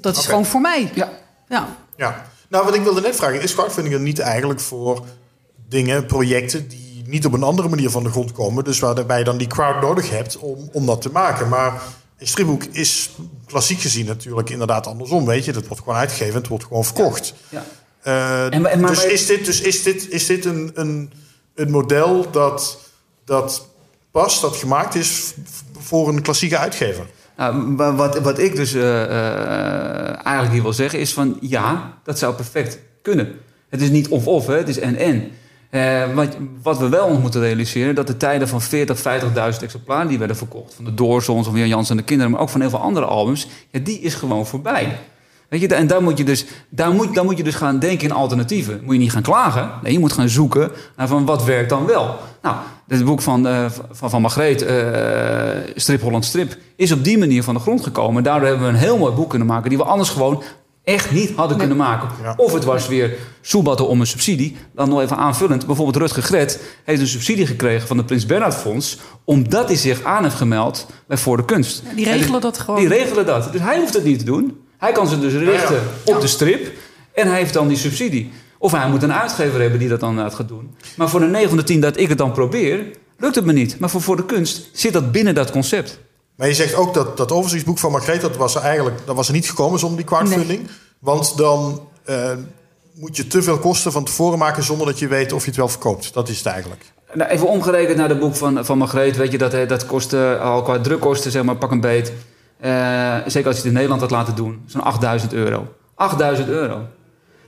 dat is gewoon voor mij. ja. Ja. Ja. Nou, wat ik wilde net vragen, is crowdfunding er niet eigenlijk voor dingen, projecten die niet op een andere manier van de grond komen, dus waarbij je dan die crowd nodig hebt om, om dat te maken. Maar een stripboek is klassiek gezien natuurlijk inderdaad andersom, weet je. Dat wordt gewoon uitgegeven, het wordt gewoon verkocht. ja. Eh, En- en- maar dus is dit, dus is dit, is dit een, een, een model dat, dat past, dat gemaakt is voor een klassieke uitgever? Nou, wa- wat, wat ik dus eh, eh, eigenlijk hier wil zeggen is van ja, dat zou perfect kunnen. Het is niet of-of, het is en-en. Wat, wat we wel moeten realiseren, dat de tijden van 40, 50.000 exemplaren die werden verkocht, van de Doorzons of Jan Jans en de Kinderen, maar ook van heel veel andere albums, ja, die is gewoon voorbij. Weet je, en daar moet je dus, daar moet, dan moet je dus gaan denken in alternatieven. Moet je niet gaan klagen. Nee, je moet gaan zoeken naar van wat werkt dan wel. Nou, het boek van, eh, van, van Margreet, eh, Strip Holland Strip, is op die manier van de grond gekomen. Daardoor hebben we een heel mooi boek kunnen maken die we anders gewoon echt niet hadden kunnen maken. Ja. Of het was weer soebatten om een subsidie. Dan nog even aanvullend. Bijvoorbeeld Rutger Gret heeft een subsidie gekregen van het Prins Bernhard Fonds... omdat hij zich aan heeft gemeld bij Voor de Kunst. Die regelen dat gewoon. Die regelen dat. Dus hij hoeft het niet te doen. Hij kan ze dus richten op de strip. En hij heeft dan die subsidie. Of hij moet een uitgever hebben die dat dan inderdaad gaat doen. Maar voor de 9 van de 10 dat ik het dan probeer, lukt het me niet. Maar voor, voor de kunst zit dat binnen dat concept. Maar je zegt ook dat dat overzichtsboek van Margreet, dat was er eigenlijk dat was er niet gekomen zonder die crowdfunding. Want dan eh, moet je te veel kosten van tevoren maken zonder dat je weet of je het wel verkoopt. Dat is het eigenlijk. Nou, even omgerekend naar het boek van, van Margreet. Weet je, dat, eh, dat kostte al qua drukkosten, zeg maar, pak een beet. Eh, zeker als je het in Nederland had laten doen. Zo'n 8000 euro. 8000 euro.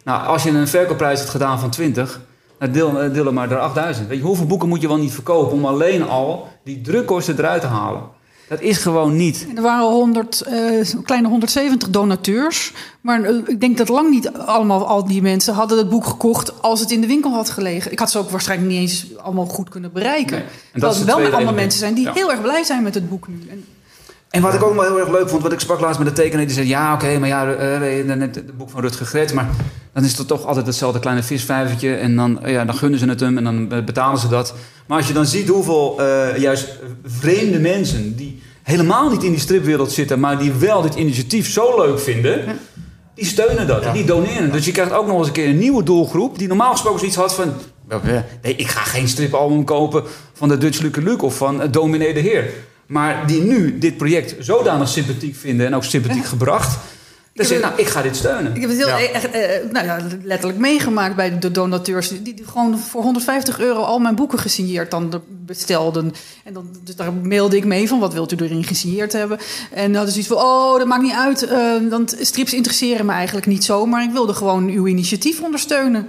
Nou, als je een verkoopprijs hebt gedaan van 20, dan deel, eh, deel er maar door 8000. Weet je, hoeveel boeken moet je wel niet verkopen om alleen al die drukkosten eruit te halen? Dat is gewoon niet. En er waren 100, eh, kleine 170 donateurs. Maar ik denk dat lang niet allemaal al die mensen hadden het boek gekocht als het in de winkel had gelegen. Ik had ze ook waarschijnlijk niet eens allemaal goed kunnen bereiken. Nee. En dat er wel tweede allemaal mensen zijn die Ja. heel erg blij zijn met het boek nu. En, En wat ik ook wel heel erg leuk vond, wat ik sprak laatst met de tekenaar, die zei: Ja, oké, maar ja, net het boek van Rutger Gret, maar dan is het toch altijd hetzelfde kleine visvijvertje. En dan, eh, ja, dan gunnen ze het hem en dan eh, betalen ze dat. Maar als je dan ziet hoeveel juist vreemde mensen die helemaal niet in die stripwereld zitten, maar die wel dit initiatief zo leuk vinden. Die steunen dat, Ja. die doneren. Dus je krijgt ook nog eens een keer een nieuwe doelgroep... die normaal gesproken zoiets had van... nee, ik ga geen stripalbum kopen van de Dutch Luke Luke... of van Dominee de Heer. Maar die nu dit project zodanig sympathiek vinden... en ook sympathiek gebracht... dat ze heb- zeggen, nou, ik ga dit steunen. ik heb het heel Ja. echt, eh, nou ja, letterlijk meegemaakt bij de donateurs. Die, die gewoon voor 150 euro al mijn boeken gesigneerd dan de- bestelden. En dan, dus daar mailde ik mee van wat wilt u erin gesigneerd hebben. En dan hadden ze iets van, oh, dat maakt niet uit. eh, want strips interesseren me eigenlijk niet zo. Maar ik wilde gewoon uw initiatief ondersteunen.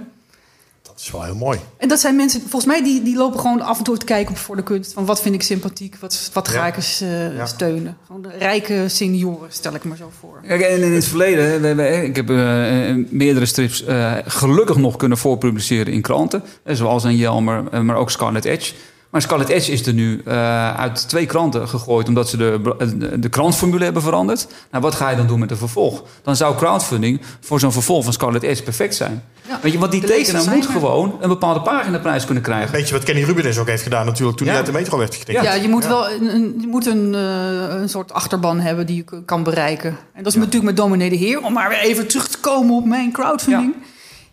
Dat is wel heel mooi. En dat zijn mensen, volgens mij, die, die lopen gewoon af en toe te kijken op voor de kunst. Van wat vind ik sympathiek, wat, wat ga Ja. ik eens eh, Ja. steunen. Gewoon de rijke senioren, stel ik me zo voor. Kijk, en in het verleden, we hebben, ik heb eh, eh, meerdere strips eh, gelukkig nog kunnen voorpubliceren in kranten. Zoals een Jelmer, maar ook Scarlet Edge. Maar Scarlet Edge is er nu eh, uit twee kranten gegooid... omdat ze de, de, de krantformule hebben veranderd. Nou, wat ga je dan doen met een vervolg? Dan zou crowdfunding voor zo'n vervolg van Scarlet Edge perfect zijn. Ja, Weet je, want die tekenaar moet er. gewoon een bepaalde paginaprijs kunnen krijgen. Weet je wat Kenny Rubinus ook heeft gedaan natuurlijk toen Ja. hij uit de metro werd geknikt? Ja, je moet wel een, je moet een, eh, een soort achterban hebben die je kan bereiken. En dat is natuurlijk met Dominee de Heer, om maar weer even terug te komen op mijn crowdfunding.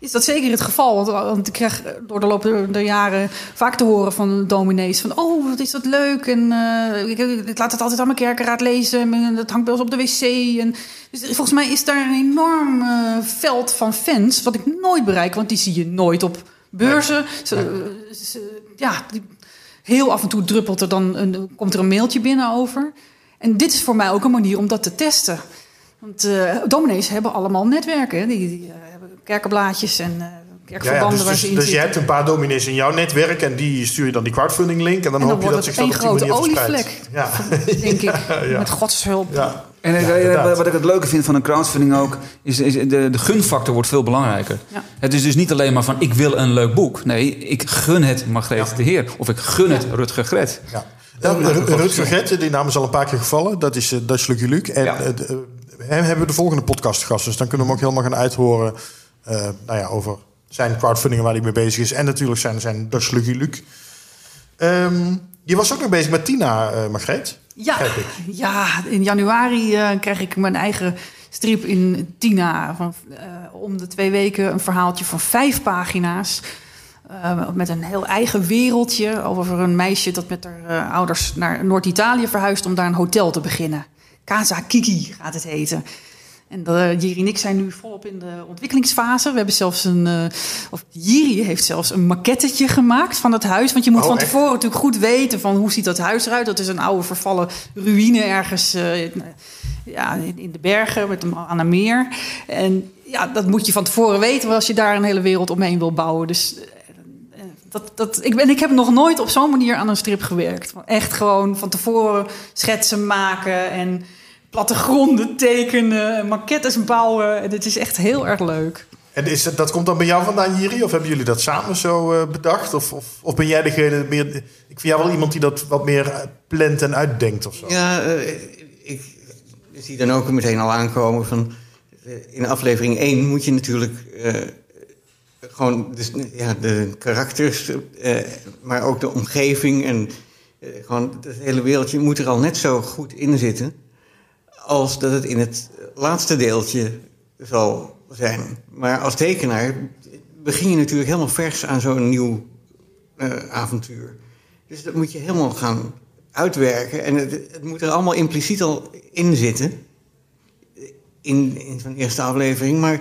Is dat zeker het geval? Want, want ik krijg door de loop der jaren vaak te horen van dominees van... oh, wat is dat leuk en eh, ik, ik laat het altijd aan mijn kerkenraad lezen... en dat hangt bij ons op de wc. En, dus volgens mij is daar een enorm eh, veld van fans... wat ik nooit bereik, want die zie je nooit op beurzen. Ze- ze- ja, die- heel af en toe druppelt er dan een, komt er een mailtje binnen over. En dit is voor mij ook een manier om dat te testen. Want eh dominees hebben allemaal netwerken. Die, eh, kerkenblaadjes en eh Ja, kerkverbanden ja, dus, waar dus, ze in dus je hebt een paar dominees in jouw netwerk en die stuur je dan die crowdfunding link en dan, en dan hoop je dat zich dat op die grote manier olievlek, verspreidt. Ja. denk ik. Ja. Met gods hulp. ja. En Ja, eh, inderdaad. wat ik het leuke vind van een crowdfunding ook, is, is de, de gunfactor wordt veel belangrijker. Ja. Het is dus niet alleen maar van ik wil een leuk boek. Nee, ik gun het Margrethe de Heer. Of ik gun het Rutger Gret. Ja. Nou, Ru- Rutger Gret, die naam is al een paar keer gevallen. Dat is, eh, dat is Lucky Luke. En Ja. eh, de- eh, hem hebben we de volgende podcast gast. Dus dan kunnen we hem ook helemaal gaan uithoren eh, nou ja, over zijn crowdfunding waar hij mee bezig is. En natuurlijk zijn, zijn Dutch Lucky Luke. Ehm, je was ook nog bezig met Tina, eh Margreet. Ja, ja, in januari eh, krijg ik mijn eigen strip in Tina. Van, eh, om de twee weken een verhaaltje van vijf pagina's. eh, met een heel eigen wereldje over een meisje dat met haar eh, ouders naar Noord-Italië verhuist om daar een hotel te beginnen. Casa Kiki gaat het heten. En uh, Jiri en ik zijn nu volop in de ontwikkelingsfase. We hebben zelfs een, uh, of Jiri heeft zelfs een maquettetje gemaakt van het huis. Want je moet Oh, van echt? tevoren natuurlijk goed weten van hoe ziet dat huis eruit. Dat is een oude vervallen ruïne ergens uh, ja, in, in de bergen met een, aan een meer. En ja, dat moet je van tevoren weten als je daar een hele wereld omheen wil bouwen. Dus eh, dat, dat, ik, ben, ik heb nog nooit op zo'n manier aan een strip gewerkt. Echt gewoon van tevoren schetsen maken en plattegronden tekenen, maquettes bouwen. En het is echt heel erg leuk. En is dat komt dan bij jou vandaan, Jiri? Of hebben jullie dat samen zo uh, bedacht? Of, of, of, ben jij degene meer... Ik vind jou wel iemand die dat wat meer plant en uitdenkt of zo. Ja, uh, ik zie dan ook meteen al aankomen van... Uh, in aflevering 1 moet je natuurlijk uh, gewoon dus, ja, de karakters... maar ook de omgeving en gewoon het hele wereldje... moet er al net zo goed in zitten... als dat het in het laatste deeltje zal zijn. Maar als tekenaar begin je natuurlijk helemaal vers aan zo'n nieuw uh, avontuur. Dus dat moet je helemaal gaan uitwerken. En het, het, moet er allemaal impliciet al in zitten. In, in zo'n eerste aflevering. Maar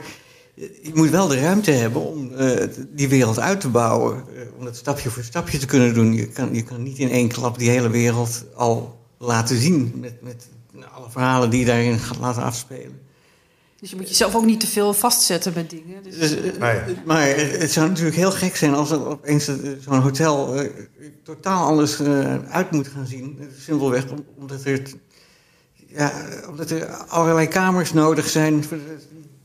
je moet wel de ruimte hebben om uh, die wereld uit te bouwen. Uh, om dat stapje voor stapje te kunnen doen. Je kan, je kan niet in één klap die hele wereld al laten zien. Met, met alle verhalen die je daarin gaat laten afspelen. Dus je moet jezelf ook niet te veel vastzetten met dingen. Dus, dus, nee. Maar het zou natuurlijk heel gek zijn als er opeens zo'n hotel uh, totaal anders uh, uit moet gaan zien. Simpelweg omdat er, ja, omdat er allerlei kamers nodig zijn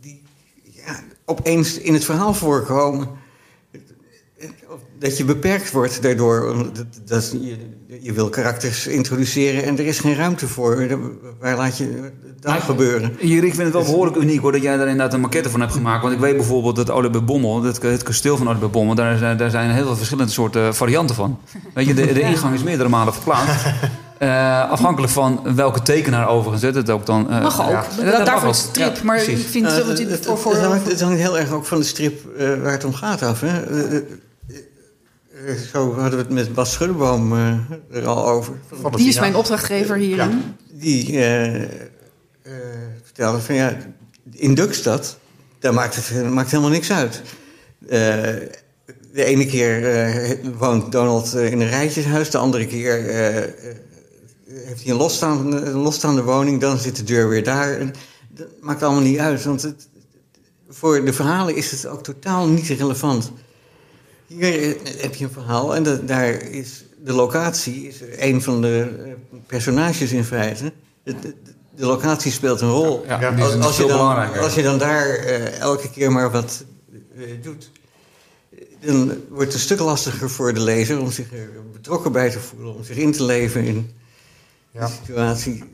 die ja, opeens in het verhaal voorkomen. Dat je beperkt wordt daardoor. Dat, dat je, je wil karakters introduceren en er is geen ruimte voor. Waar laat je dat maar, gebeuren? Hier, ik vind het wel behoorlijk uniek hoor, dat jij daar inderdaad een maquette van hebt gemaakt. Want ik weet bijvoorbeeld dat Oude bij Bommel, het, het kasteel van Oude bij Bommel, daar zijn, daar zijn heel veel verschillende soorten varianten van. Weet je, de, de ingang is meerdere malen verplaatst. Uh, afhankelijk van welke tekenaar overigens zet het ook dan. Uh, mag ook. Ja. Dat, daarvoor is strip. Ja, maar ik vind uh, dat het, voor, voor... Het hangt heel erg ook van de strip uh, waar het om gaat af. Hè? Uh, zo hadden we het met Bas Schuddeboom uh, er al over. Die is mijn opdrachtgever hierin. Ja, die uh, vertelde van ja, in Dukstad, daar maakt het maakt helemaal niks uit. Eh, de ene keer woont Donald in een rijtjeshuis, de andere keer heeft hij een losstaande, een losstaande woning, dan zit de deur weer daar. Dat maakt allemaal niet uit, want het, voor de verhalen is het ook totaal niet relevant. Hier heb je een verhaal en dat, daar is de locatie is een van de personages in feite. De, de, de locatie speelt een rol. Ja, ja, als, als, je dan, als, je dan, daar uh, elke keer maar wat uh, doet, dan wordt het een stuk lastiger voor de lezer om zich er betrokken bij te voelen, om zich in te leven in Ja. de situatie.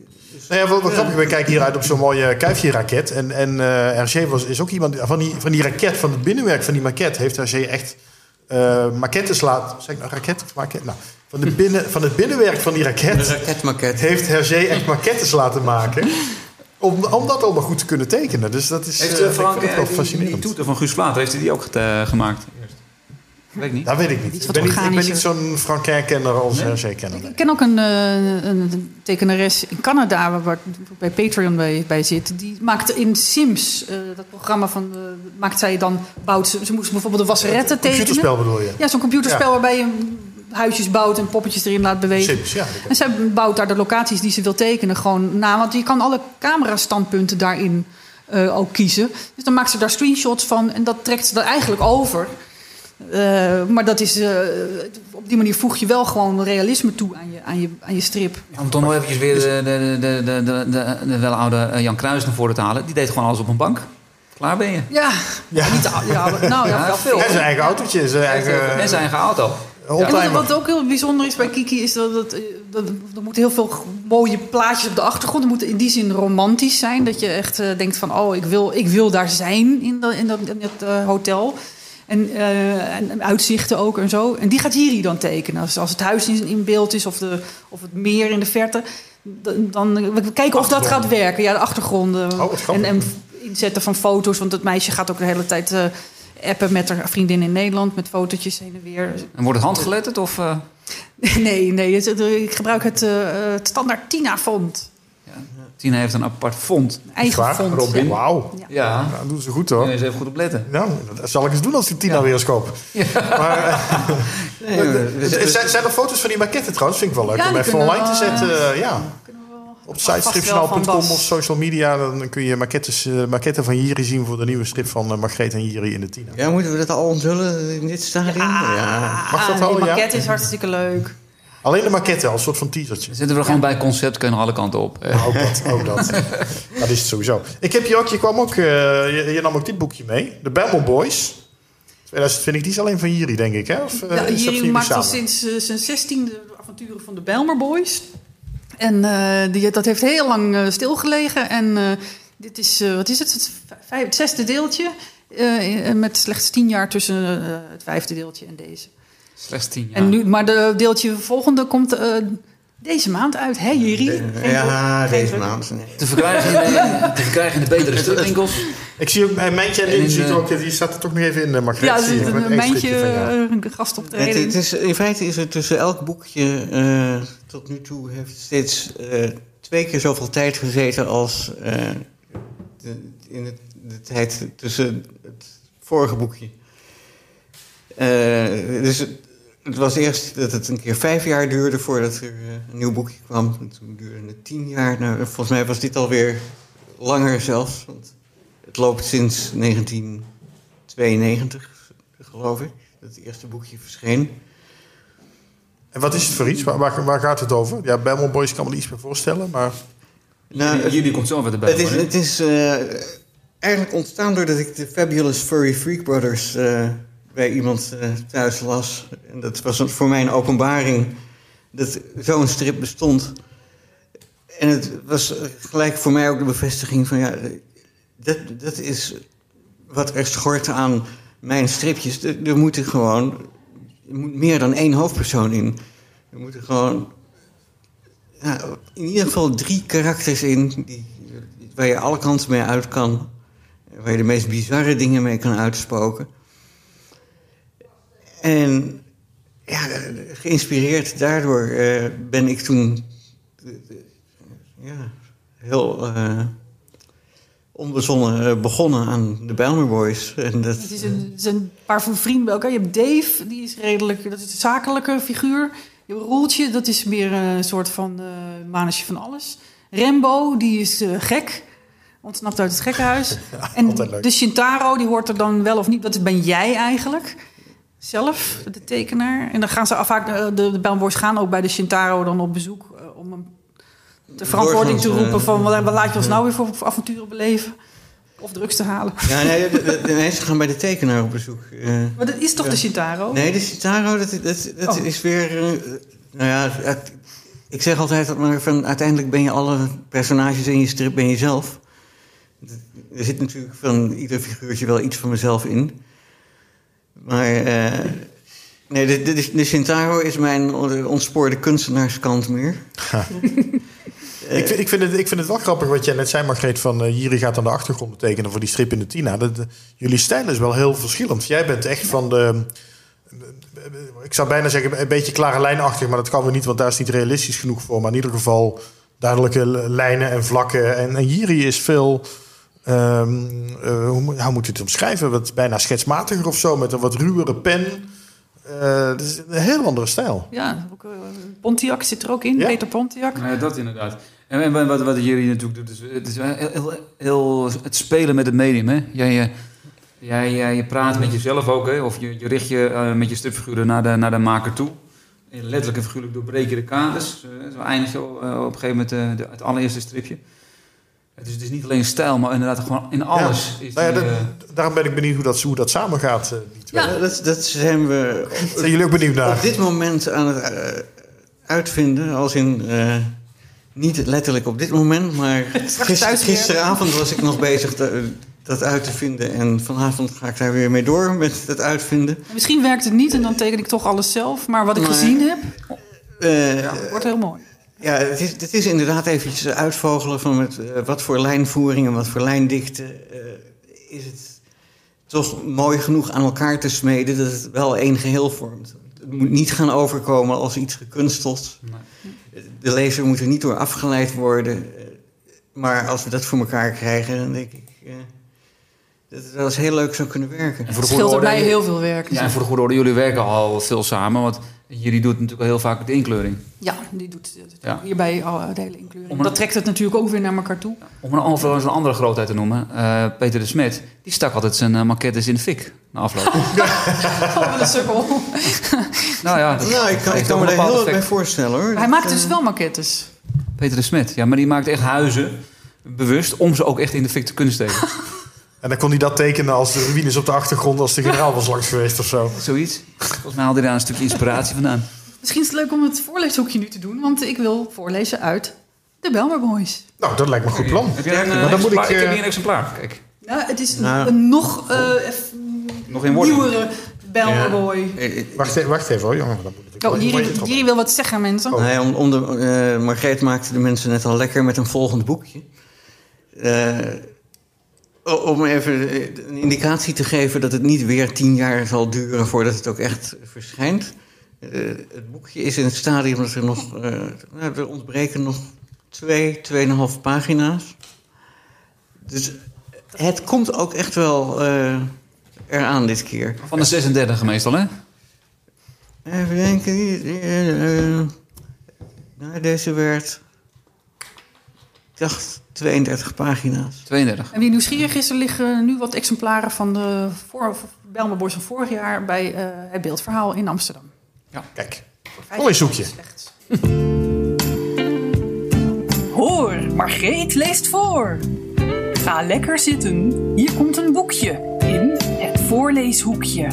Nou ja, wat, wat grappig, we kijken hieruit op zo'n mooie kuifje-raket. En, en eh Hergé was, is ook iemand van die, van die raket, van het binnenwerk van die maquette, heeft Hergé echt eh maquettes laten. Zeg ik nou raket of maquette? Nou, van, de binnen, van het binnenwerk van die Een raket heeft Hergé echt maquettes laten maken. Om, om dat allemaal goed te kunnen tekenen. Dus dat is Heeft eh, uh, ik Frank vind het eh, wel die, die fascinerend. toeter van Guus Vlater, heeft hij die ook gete- gemaakt? Weet ik niet. Dat weet ik niet. Ik ben niet, ik ben niet zo'n Frank kenner als Hergé-kenner. Ik ken ook een, eh, een tekenares in Canada waar, waar bij Patreon bij, bij zit. Die maakt in Sims, eh, dat programma van, eh, maakt zij dan, bouwt ze, ze moest bijvoorbeeld een wasserette tekenen. Computerspel bedoel je? Ja, zo'n computerspel Ja. waarbij je huisjes bouwt en poppetjes erin laat bewegen. Sims, ja. En zij bouwt daar de locaties die ze wil tekenen gewoon na. Want je kan alle camerastandpunten daarin eh, ook kiezen. Dus dan maakt ze daar screenshots van en dat trekt ze er eigenlijk over. Eh, maar dat is, eh, op die manier voeg je wel gewoon realisme toe aan je, aan je, aan je strip. Ja, om toch nog eventjes weer de, de, de, de, de, de, de wel oude eh, Jan Kruis naar voren te halen. Die deed gewoon alles op een bank. Klaar ben je. Ja, Ja. niet ja, nou ja, Ja, veel. En zijn eigen autootje, zijn eigen En zijn eigen auto. En wat, ook heel bijzonder is bij Kiki is dat, dat, dat er moeten heel veel mooie plaatjes op de achtergrond. Die moeten in die zin romantisch zijn. Dat je echt denkt van, oh, ik wil, ik wil daar zijn in, dat in, dat, in dat hotel. En, eh, en uitzichten ook en zo. En die gaat Jiri dan tekenen. Als, als het huis in, in beeld is of, de, of het meer in de verte. Dan, dan we kijken of dat gaat werken. Ja, de achtergronden. Oh, en, inzetten van foto's. Want het meisje gaat ook de hele tijd eh, appen met haar vriendin in Nederland. Met fotootjes heen en weer. En wordt het handgeletterd of... eh, Nee, nee. het- ik gebruik het, eh, het standaard Tina-font. Tina heeft een apart font. Eigen Waar? font. Robin? ja. Wauw. Ja. Ja, Nou, dat doen ze goed hoor. moet je eens even goed op letten. Nou, dat zal ik eens doen als ik Tina weer eens koop. Maar, eh, Nee, zijn, zijn er foto's van die maquetten trouwens? Vind ik wel leuk Ja, om die even online te zetten. eh, ja. We wel- Op Bas. of social media. Dan kun je maquettes, eh, maquetten van Jiri zien voor de nieuwe strip van uh, Margreet en Jiri in de Tina. ja, moeten we dat al onthullen in dit stadium? ja. Mag dat Ah, Die ja? maquette is hartstikke leuk. Alleen de maquette als soort van teasertje. Zitten we gewoon bij concept, kunnen alle kanten op. Eh, Ook dat, ook dat. dat is het sowieso. Ik heb je ook, je kwam ook, eh, je, je nam ook dit boekje mee. De Babel Boys. 2020, die is alleen van Jiri, denk ik, hè? Of, eh, Ja, jullie maakt al sinds eh, zijn zestiende de avonturen van de Bijlmer Boys. En eh, die, dat heeft heel lang stilgelegen. En eh, dit is, eh, wat is het, het, vijf- het zesde deeltje. eh, met slechts tien jaar tussen het vijfde deeltje en deze. Slechts tien jaar. En nu, maar de deeltje volgende komt eh, deze maand uit, hè Jiri? Ja, deze maand. Nee. Te verkrijgen in, de- te verkrijgen in de betere stripwinkels. Ik zie ook mijn Mijntje en zie de- ook, die staat er toch nog even in, uh, Margreet. Ja, er zit met een mijntje, eh, een gast op de Het, reden. het is, in feite is er tussen elk boekje eh, tot nu toe heeft steeds eh, twee keer zoveel tijd gezeten als eh, de, in het, de tijd tussen het vorige boekje. Eh, dus het, was eerst dat het een keer vijf jaar duurde voordat er eh, een nieuw boekje kwam. En toen duurde het tien jaar. Nou, volgens mij was dit alweer langer zelfs. Want het loopt sinds 1992, geloof ik, dat het eerste boekje verscheen. En wat is het voor iets? Waar, waar, waar gaat het over? Ja, Babel Boys kan me er iets bij voorstellen, maar... Nou, Jullie- Jullie komt zo weer erbij. Het is, het is eh, eigenlijk ontstaan doordat ik de Fabulous Furry Freak Brothers eh, bij iemand eh, thuis las. En dat was voor mij een openbaring dat zo'n strip bestond. En het was gelijk voor mij ook de bevestiging van ja, dat, dat is wat er schort aan mijn stripjes. Er, moeten gewoon moet meer dan één hoofdpersoon in. Er moeten gewoon in ieder geval drie karakters in die, waar je alle kanten mee uit kan. Waar je de meest bizarre dingen mee kan uitspoken. En ja, geïnspireerd daardoor eh, ben ik toen ja, heel eh, onbezonnen eh, begonnen aan de Bijlmer Boys. En dat, Het is een, het is een paar van vrienden bij elkaar. Je hebt Dave, die is redelijk, dat is een zakelijke figuur. Je hebt Roeltje, dat is meer eh, een soort van eh manusje van alles. Rembo, die is eh, gek. Ontsnapt uit het gekkenhuis. en de Shintaro, die hoort er dan wel of niet. Dat ben jij eigenlijk. Zelf, de tekenaar. En dan gaan ze vaak, eh, de, de Bijlmer gaan ook bij de Shintaro dan op bezoek. eh, om hem de verantwoording te roepen van... wat wat laat je ons nou weer voor, voor avonturen beleven? Of drugs te halen. Ja, nee, de, de- de mensen gaan bij de tekenaar op bezoek. Eh, Maar dat is toch de Shintaro? nee, de Citaro, dat, dat, dat Oh. is weer... nou ja, het- ik zeg altijd dat maar van, uiteindelijk ben je alle personages in je strip ben je zelf. Er zit natuurlijk van ieder figuurtje wel iets van mezelf in. Maar eh, nee, de, de, de is mijn ontspoorde kunstenaarskant meer. Ik, vind- ik, vind het, ik vind het wel grappig wat jij net zei, Margreet. Van eh Jiri gaat aan de achtergrond tekenen voor die strip in de Tina. Dat, jullie stijl is wel heel verschillend. Jij bent echt van de. Ik zou bijna zeggen, een beetje klare lijnachtig, maar dat kan weer niet, want daar is niet realistisch genoeg voor. Maar in ieder geval duidelijke lijnen en vlakken. En, en Jiri is veel. Ehm, eh, hoe, moet- hoe moet je het omschrijven? Wat bijna schetsmatiger of zo, met een wat ruwere pen. Eh, Het is een heel andere stijl. Ja, ook, eh, Pontiac zit er ook in. Ja. Peter Pontiac. Ja, dat inderdaad. En, en wat, wat jullie natuurlijk doet, is, het is heel, heel, heel het spelen met het medium. Hè? Jij, jij, jij, je praat met jezelf ook, hè? of je, je richt je met je stripfiguren naar de, naar de maker toe. En letterlijk en figuurlijk doorbreek je de kaders. Zo eindig je op een gegeven moment de, het allereerste stripje. Het is, het is niet alleen stijl, maar inderdaad gewoon in alles. Is Nou ja, die, dat- eh, daarom ben ik benieuwd hoe dat, hoe dat samengaat. eh, die twee. Ja, dat, dat zijn we Zijn jullie ook benieuwd naar? op dit moment aan het eh, uitvinden. Als in, eh, niet letterlijk op dit moment, maar gister- gisteravond was ik nog bezig te- dat uit te vinden. En vanavond ga ik daar weer mee door met het uitvinden. Misschien werkt het niet en dan teken ik toch alles zelf. Maar wat ik Maar- gezien heb, Eh, wordt heel mooi. Ja, het is, het is inderdaad eventjes uitvogelen van met, eh, wat voor lijnvoering en wat voor lijndikte eh, is het toch mooi genoeg aan elkaar te smeden dat het wel één geheel vormt. Het moet niet gaan overkomen als iets gekunsteld. De lezer moet er niet door afgeleid worden. eh, Maar als we dat voor elkaar krijgen, dan denk ik dat het wel eens heel leuk zou kunnen werken. en Het scheelt er mij heel veel werk. Ja, en voor de goede orde, jullie werken al veel samen. Want jullie doet natuurlijk al heel vaak de inkleuring. Ja, die doet het Ja. hierbij al de hele inkleuring. Een- Dat trekt het natuurlijk ook weer naar elkaar toe. Om een, over een andere grootheid te noemen, eh, Peter de Smet, die stak altijd zijn uh, maquettes in de fik na afloop. Oh, wat een sukkel. nou ja, dat Nou, ik kan, ik kan me daar heel wat bij voorstellen hoor. Hij maakt dus wel maquettes. Peter de Smet, ja, maar die maakt echt huizen bewust om ze ook echt in de fik te kunnen steken. En dan kon hij dat tekenen als de ruïnes op de achtergrond... als de generaal was langs geweest of zo. Zoiets. Volgens mij haalde hij daar een stukje inspiratie vandaan. Misschien is het leuk om het voorleeshoekje nu te doen. Want ik wil voorlezen uit de Belmer Boys. Nou, dat lijkt me een goed plan. Heb jij een, Maar eh, dan moet ik, ik heb eh, hier een exemplaar. Kijk, Nou, het is een, Nou. een nog eh, nog in nieuwere Belmer Ja. Boy. Eh, eh, Wacht, even- wacht even hoor, jongen. Dan moet ik Oh, Jiri. Jiri wil wat zeggen, mensen. Oh. Nee, om, om de, eh, Margreet maakte de mensen net al lekker met een volgend boekje. Eh, om even een indicatie te geven dat het niet weer tien jaar zal duren voordat het ook echt verschijnt. Eh, het boekje is in het stadium dat er nog. eh, nou, er ontbreken nog twee, tweeënhalf pagina's. Dus het komt ook echt wel eh, eraan dit keer. Van de 36 meestal, hè? Even denken. eh, eh, nou, deze werd. Ik dacht 32 pagina's. 32. En wie nieuwsgierig is, er liggen nu wat exemplaren van de voor, van vorig jaar bij eh, het beeldverhaal in Amsterdam. Kijk, voorleeshoekje. Slechts. Hoor, Margreet leest voor. Ga lekker zitten. Hier komt een boekje in het voorleeshoekje.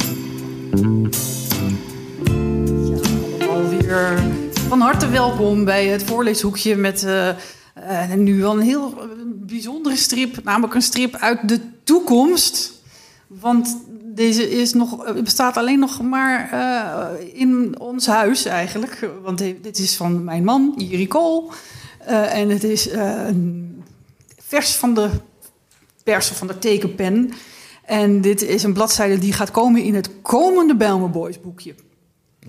Alweer van harte welkom bij het voorleeshoekje met eh, eh, nu wel een heel bijzondere strip, namelijk een strip uit de toekomst. Want deze is nog, eh, bestaat alleen nog maar eh, in ons huis eigenlijk. Want dit is van mijn man, Jiri Kool. Eh, en het is eh, een vers van de pers of van de tekenpen. En dit is een bladzijde die gaat komen in het komende Belmer Boys boekje.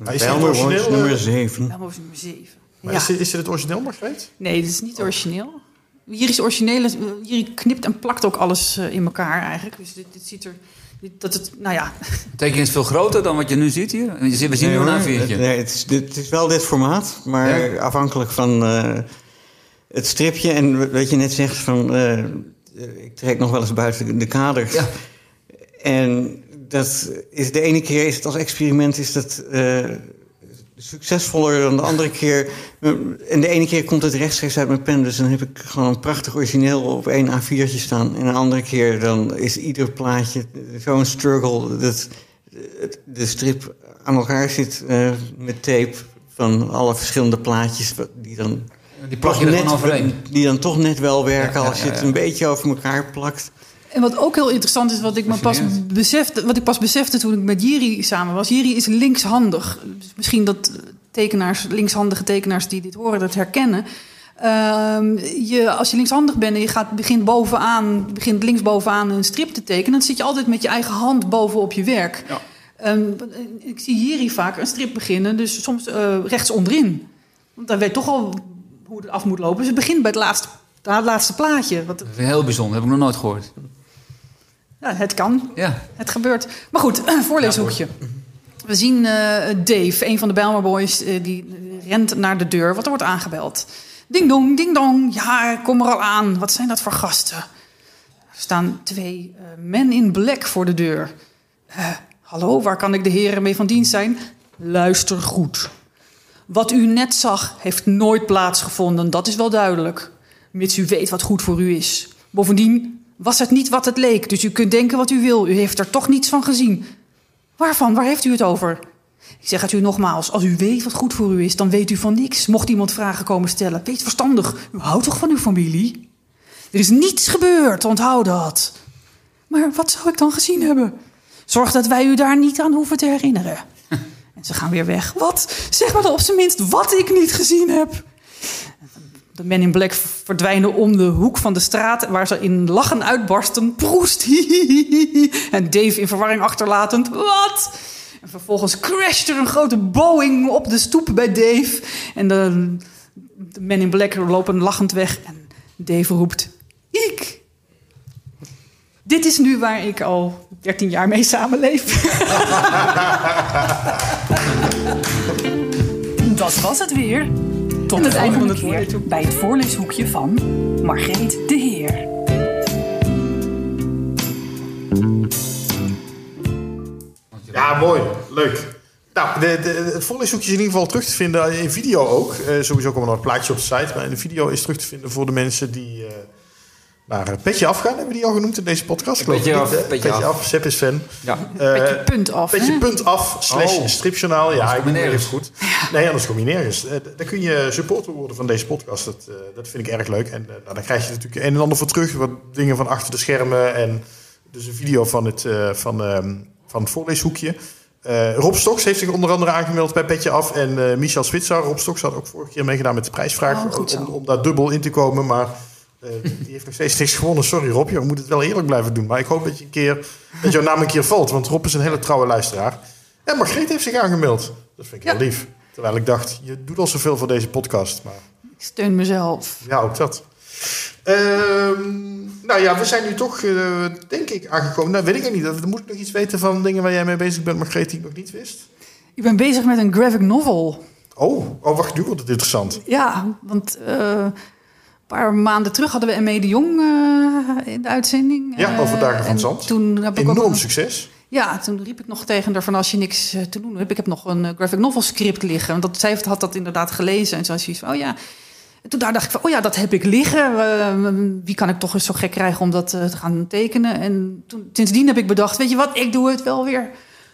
Bijlmer Boys nummer eh, 7. Belmer Boys nummer 7. Maar Ja. is, dit, is dit het origineel, Margreet? Nee, dit is niet origineel. Hier is origineel. Hier knipt en plakt ook alles eh, in elkaar eigenlijk. Dus dit, dit ziet er. dit- dat het, nou ja, is veel groter dan wat je nu ziet hier. We zien we zien nu Nee, een hoor, A4'tje. het, nee, het, is, dit- het is wel dit formaat, maar Ja. afhankelijk van eh, het stripje en wat je net zegt van eh, ik trek nog wel eens buiten de kaders. Ja. En dat is de ene keer is het als experiment is dat eh, succesvoller dan de andere keer. En de ene keer komt het rechtstreeks uit mijn pen, dus dan heb ik gewoon een prachtig origineel op één A4'tje staan. En een andere keer dan is ieder plaatje zo'n struggle dat de strip aan elkaar zit eh, met tape van alle verschillende plaatjes die dan, Die plak je toch net, die dan toch net wel werken Ja, ja, als je het een beetje over elkaar plakt. En wat ook heel interessant is, wat ik, me pas besefte, wat ik pas besefte toen ik met Jiri samen was. Jiri is linkshandig. Dus misschien dat tekenaars, linkshandige tekenaars die dit horen, dat herkennen. Ehm, je, als je linkshandig bent en je gaat, begint, bovenaan, begint linksbovenaan een strip te tekenen... dan zit je altijd met je eigen hand bovenop je werk. Ja. Ehm, ik zie Jiri vaak een strip beginnen, dus soms eh, rechts onderin. Want dan weet toch al hoe het af moet lopen. Dus het begint bij het laatste, het laatste plaatje. Wat, heel bijzonder, heb ik nog nooit gehoord. Ja, het kan. Ja, Het gebeurt. Maar goed, voorleeshoekje. We zien eh, Dave, een van de Bijlmer Boys, eh, die rent naar de deur, want er wordt aangebeld. Ding dong, ding dong. Ja, kom er al aan. Wat zijn dat voor gasten? Er staan twee eh, men in black voor de deur. Hallo, waar kan ik de heren mee van dienst zijn? Luister goed. Wat u net zag, heeft nooit plaatsgevonden, dat is wel duidelijk. Mits u weet wat goed voor u is. Bovendien was het niet wat het leek, dus u kunt denken wat u wil. U heeft er toch niets van gezien. Waarvan? Waar heeft u het over? Ik zeg het u nogmaals, als u weet wat goed voor u is, dan weet u van niks. Mocht iemand vragen komen stellen, wees verstandig. U houdt toch van uw familie? Er is niets gebeurd, onthoud dat. Maar wat zou ik dan gezien hebben? Zorg dat wij u daar niet aan hoeven te herinneren. En ze gaan weer weg. Wat? Zeg maar dan op zijn minst wat ik niet gezien heb. De men in black verdwijnen om de hoek van de straat... waar ze in lachen uitbarsten. Proest! En Dave in verwarring achterlatend. Wat? En vervolgens crasht er een grote Boeing op de stoep bij Dave. En de, de men in black lopen lachend weg. En Dave roept... Ik! Dit is nu waar ik al 13 jaar mee samenleef. Dat was het weer. Tot En de het einde van volgende het keer bij het voorleeshoekje van Margreet de Heer. Ja, mooi. Leuk. Nou, de, de, het voorleeshoekje is in ieder geval terug te vinden in video ook. Eh, sowieso komen er nog plaatjes op de site. Maar in de video is terug te vinden voor de mensen die eh, naar eh, Petje Afgaan. Hebben we die al genoemd in deze podcast? Petje Af? Petje Petje Af. af. Sepp is fan. ja. Eh, Petje punt af. Petje hè? punt af slash Oh. stripjournaal. Ja, ik ben nergens. goed. Nee, anders kom je nergens. Eh, dan kun je supporter worden van deze podcast. Dat, eh, dat vind ik erg leuk. En nou, dan krijg je natuurlijk een en ander voor terug. Wat dingen van achter de schermen. En dus een video van het, eh, van, ehm, van het voorleeshoekje. Eh, Rob Stoks heeft zich onder andere aangemeld bij Petje Af. En eh, Michel Switzer. Rob Stoks had ook vorige keer meegedaan met de prijsvraag. Oh, goed zo. om, om daar dubbel in te komen. Maar eh, die heeft nog steeds niks gewonnen. Sorry Rob, je moet het wel eerlijk blijven doen. Maar ik hoop dat, je een keer, dat jouw naam een keer valt. Want Rob is een hele trouwe luisteraar. En Margreet heeft zich aangemeld. Dat vind ik Ja. heel lief. Terwijl ik dacht, je doet al zoveel voor deze podcast. Maar Ik steun mezelf. ja, ook dat. Ehm, nou ja, we zijn nu toch, eh, denk ik, aangekomen. Nou, weet ik niet. Dan moet ik nog iets weten van dingen waar jij mee bezig bent, Margreet, die ik nog niet wist. Ik ben bezig met een graphic novel. Oh, oh wacht, nu wordt het interessant. Ja, want eh, paar maanden terug hadden we M.E. de Jong eh, in de uitzending. Ja, Eh, over Dagen van Zand. Toen heb ik ook Enorm een- succes. Ja, toen riep ik nog tegen haar van als je niks eh, te doen hebt. Ik heb nog een graphic novel script liggen. Want dat, zij had dat inderdaad gelezen. En zo was zoiets van, oh ja. En toen daar dacht ik van, oh ja, dat heb ik liggen. Wie kan ik toch eens zo gek krijgen om dat te gaan tekenen? En toen, sindsdien heb ik bedacht, weet je wat, ik doe het wel weer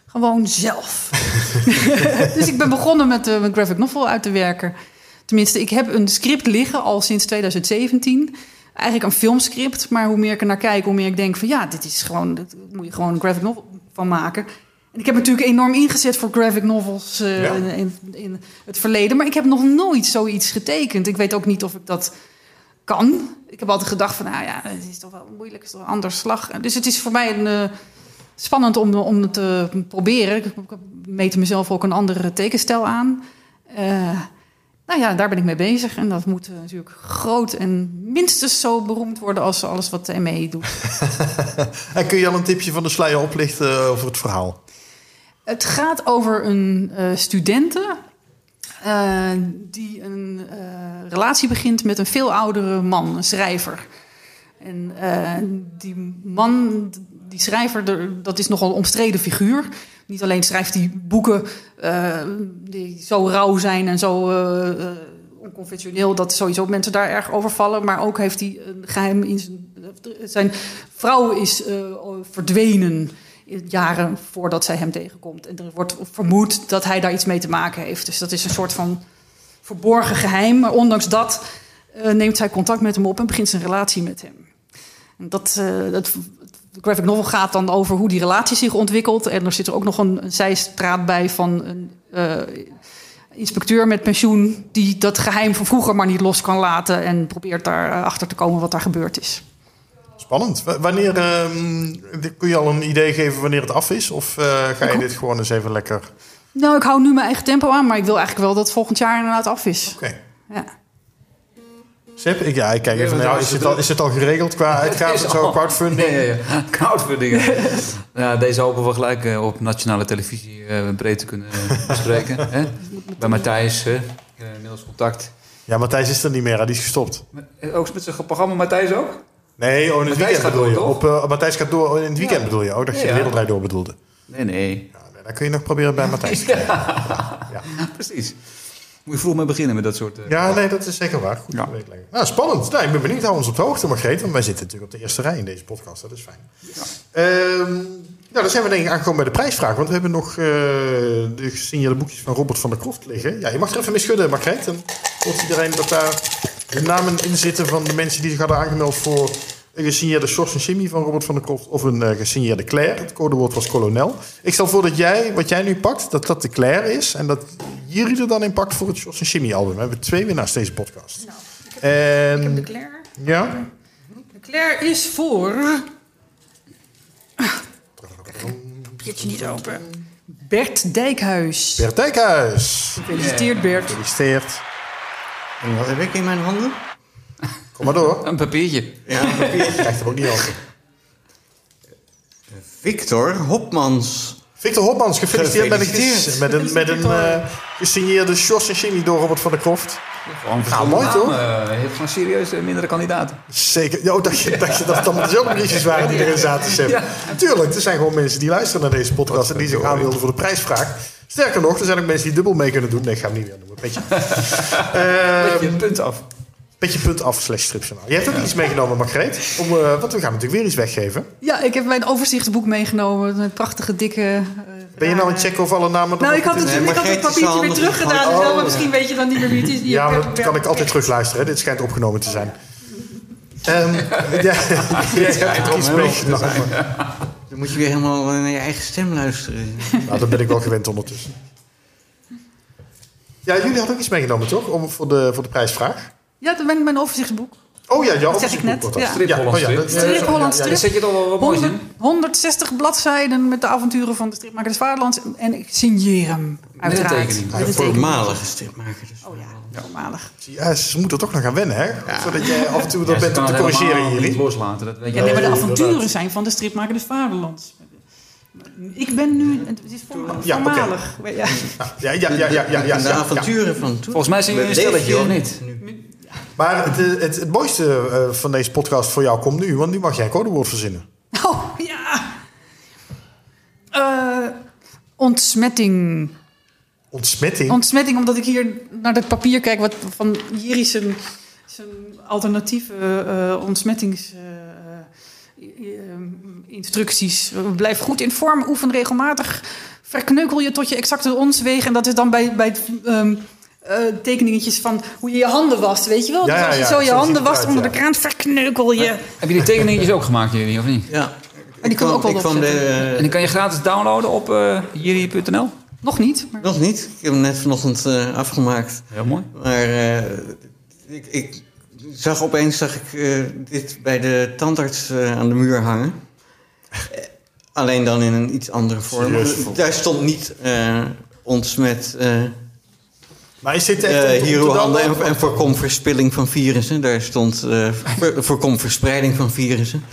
gewoon zelf. dus ik ben begonnen met mijn graphic novel uit te werken. Tenminste, ik heb een script liggen al sinds 2017. Eigenlijk een filmscript, maar hoe meer ik er naar kijk, hoe meer ik denk van ja, dit is gewoon, dit moet je gewoon een graphic novel van maken. En ik heb natuurlijk enorm ingezet voor graphic novels eh, Ja. in, in, het verleden, maar ik heb nog nooit zoiets getekend. Ik weet ook niet of ik dat kan. Ik heb altijd gedacht van, nou ja, het is toch wel moeilijk, het is toch een ander slag. Dus het is voor mij een, eh, spannend om, om het te proberen. Ik, ik meet mezelf ook een andere tekenstijl aan. Eh, nou ja, daar ben ik mee bezig. En dat moet eh, natuurlijk groot en minstens zo beroemd worden als alles wat de ME doet. En kun je al een tipje van de sluier oplichten eh, over het verhaal? Het gaat over een eh studente die een relatie begint met een veel oudere man, een schrijver. En die man die schrijver, dat is nogal een omstreden figuur. Niet alleen schrijft hij boeken eh, die zo rauw zijn en zo eh, eh, onconventioneel... dat sowieso mensen daar erg over vallen. Maar ook heeft hij een geheim in zijn... Zijn vrouw is eh, verdwenen jaren voordat zij hem tegenkomt. En er wordt vermoed dat hij daar iets mee te maken heeft. Dus dat is een soort van verborgen geheim. Maar ondanks dat neemt zij contact met hem op en begint zijn relatie met hem. En dat, dat, de graphic novel gaat dan over hoe die relatie zich ontwikkelt. En er zit er ook nog een, een zijstraat bij van een eh, inspecteur met pensioen... die dat geheim van vroeger maar niet los kan laten... en probeert daar eh, achter te komen wat daar gebeurd is. Spannend. W- Wanneer ehm, kun je al een idee geven wanneer het af is? Of eh, ga je dit gewoon eens even lekker... Oké. Nou, ik hou nu mijn eigen tempo aan... maar ik wil eigenlijk wel dat het volgend jaar inderdaad af is. Ja. Sip, ik, ja, ik kijk even Ja, naar Is het, al, is het al geregeld qua uitgaven en zo, crowdfunding? Ja, ja, ja. Crowdfunding. ja, deze hopen we gelijk eh, op nationale televisie eh, breed te kunnen eh, bespreken. hè? Bij Matthijs, hè? Inmiddels contact. Ja, Matthijs is er niet meer, hè, die is gestopt. Ook met zijn programma Matthijs ook? Nee, oh, in het Matthijs weekend bedoel je. door, Op, Matthijs gaat door in het weekend bedoel je. Oh, dat je Ja. de wereldrijd door bedoelde. Nee, nee. Ja, nee, dan kun je nog proberen bij Matthijs te krijgen. Precies. Moet je vroeg mee beginnen met dat soort... eh, Ja, nee, dat is zeker waar. Goed Ja. ja. Nou, spannend. Nou, ik ben benieuwd. Hou ons op de hoogte, Margreet. Want wij zitten natuurlijk op de eerste rij in deze podcast. Dat is fijn. Ehm, nou, dan zijn we denk ik aangekomen bij de prijsvraag. Want we hebben nog eh, de gesigneerde boekjes van Robert van der Kroft liggen. Ja, je mag er even mee schudden, Margreet. Dan hoort iedereen dat daar de namen in zitten van de mensen die zich hadden aangemeld voor een gesigneerde Sjors en Jimmy van Robert van der Kroft of een eh, gesigneerde Claire. Het codewoord was kolonel. Ik stel voor dat jij, wat jij nu pakt, dat dat de Claire is. En dat jullie er dan in pakt voor het Sjors en Jimmy album. We hebben twee winnaars deze podcast. en, Claire. ja? De Claire is voor. Papiertje niet open. Bert Dijkhuis. Bert Dijkhuis. Gefeliciteerd, Bert. Gefeliciteerd. En wat heb ik in mijn handen? Kom maar door. Een papiertje. Ja, een papiertje. Krijgt er ook niet over. Victor Hopmans. Victor Hopmans, gefeliciteerd, met een, Gefeliciteerd. met een, met een eh, gesigneerde Sjors en Jimmy door Robert van der Kroft. Gewoon Ja, mooi, toch? Je hebt gewoon serieus eh, mindere kandidaten. Zeker. Jo, dacht je, dacht je dat het allemaal dezelfde briefjes waren die erin zaten, Sam? Ja. Tuurlijk, er zijn gewoon mensen die luisteren naar deze podcast en die zich aanmelden voor de prijsvraag. Sterker nog, er zijn ook mensen die dubbel mee kunnen doen. Nee, ik ga hem niet meer noemen. Beetje, Beetje Ehm, een punt af. Beetje punt af slash stripjournaal. Jij hebt ook iets meegenomen, Margreet. Om, eh, want we gaan natuurlijk weer iets weggeven. Ja, ik heb mijn overzichtsboek meegenomen. Een prachtige, dikke... eh, Ben je nou het checken of alle namen Nou, erop ik had het, Nee, ik had het papiertje weer teruggedaan. Oh, dus dan ja. misschien weet je dan niet meer wie het is. Ja, maar dat kan ik altijd terugluisteren. Hè? Dit schijnt opgenomen te zijn. Ehm ja, jij hebt ook iets meegenomen. Dan moet je weer helemaal naar je eigen stem luisteren. Nou, dat ben ik wel gewend ondertussen. Ja, jullie hadden ook iets meegenomen, toch? Om, voor, de, voor de prijsvraag. Ja, dat ben mijn overzichtsboek. Oh ja, ja. Dat zeg ik net, ja. Strip Ja, Holland ja, strip. Strip Holland ja. Zet je toch wel 100, in. 160 bladzijden met de avonturen van de stripmaker des Vaderlands. En ik signeer hem, uiteraard. tekening. Met een tekening. Voormalige stripmaker. Dus. Oh ja, voormalig. Ja, ze moeten toch nog gaan wennen, hè? Zodat jij af en toe dat bent om te corrigeren helemaal in niet jullie. loslaten, dat weet je Ja, nee, maar de avonturen zijn van de stripmaker des Vaderlands. Ik ben nu... Het is voorma- Ja, oké. voormalig. Ja. Ja, ja, ja, ja, ja, ja, ja, de ja. avonturen van toen. Volgens mij zijn jullie een stelletje, je of niet? Maar het, het, het mooiste eh, van deze podcast voor jou komt nu, want nu mag jij een codewoord verzinnen. Oh, ja. Eh, ontsmetting. Ontsmetting. Ontsmetting, omdat ik hier naar het papier kijk... wat van Jiri zijn, zijn alternatieve eh ontsmettings... eh, eh, instructies. Blijf goed in vorm, oefen regelmatig. Verkneukel je tot je exacte ons weegt. En dat is dan bij, bij het, ehm, eh, tekeningetjes van hoe je je handen wast, weet je wel? Ja, dus als je ja, zo je handen wast onder ja. de kraan, verkneukel je. Heb je die tekeningetjes ook gemaakt, jullie, of niet? Ja. En die kan ook wel ik kwam de, En die kan je gratis downloaden op uh, jiri.nl? Nog niet. Maar... Nog niet. Ik heb hem net vanochtend uh, afgemaakt. Heel mooi. Maar uh, ik, ik, zag opeens zag ik, uh, dit bij de tandarts uh, aan de muur hangen. Alleen dan in een iets andere vorm. Serieus? Daar stond niet uh, ontsmet. Maar is dit echt... hier uw handen en, en voorkom verspilling van virussen. Daar stond voor, voorkom verspreiding van virussen.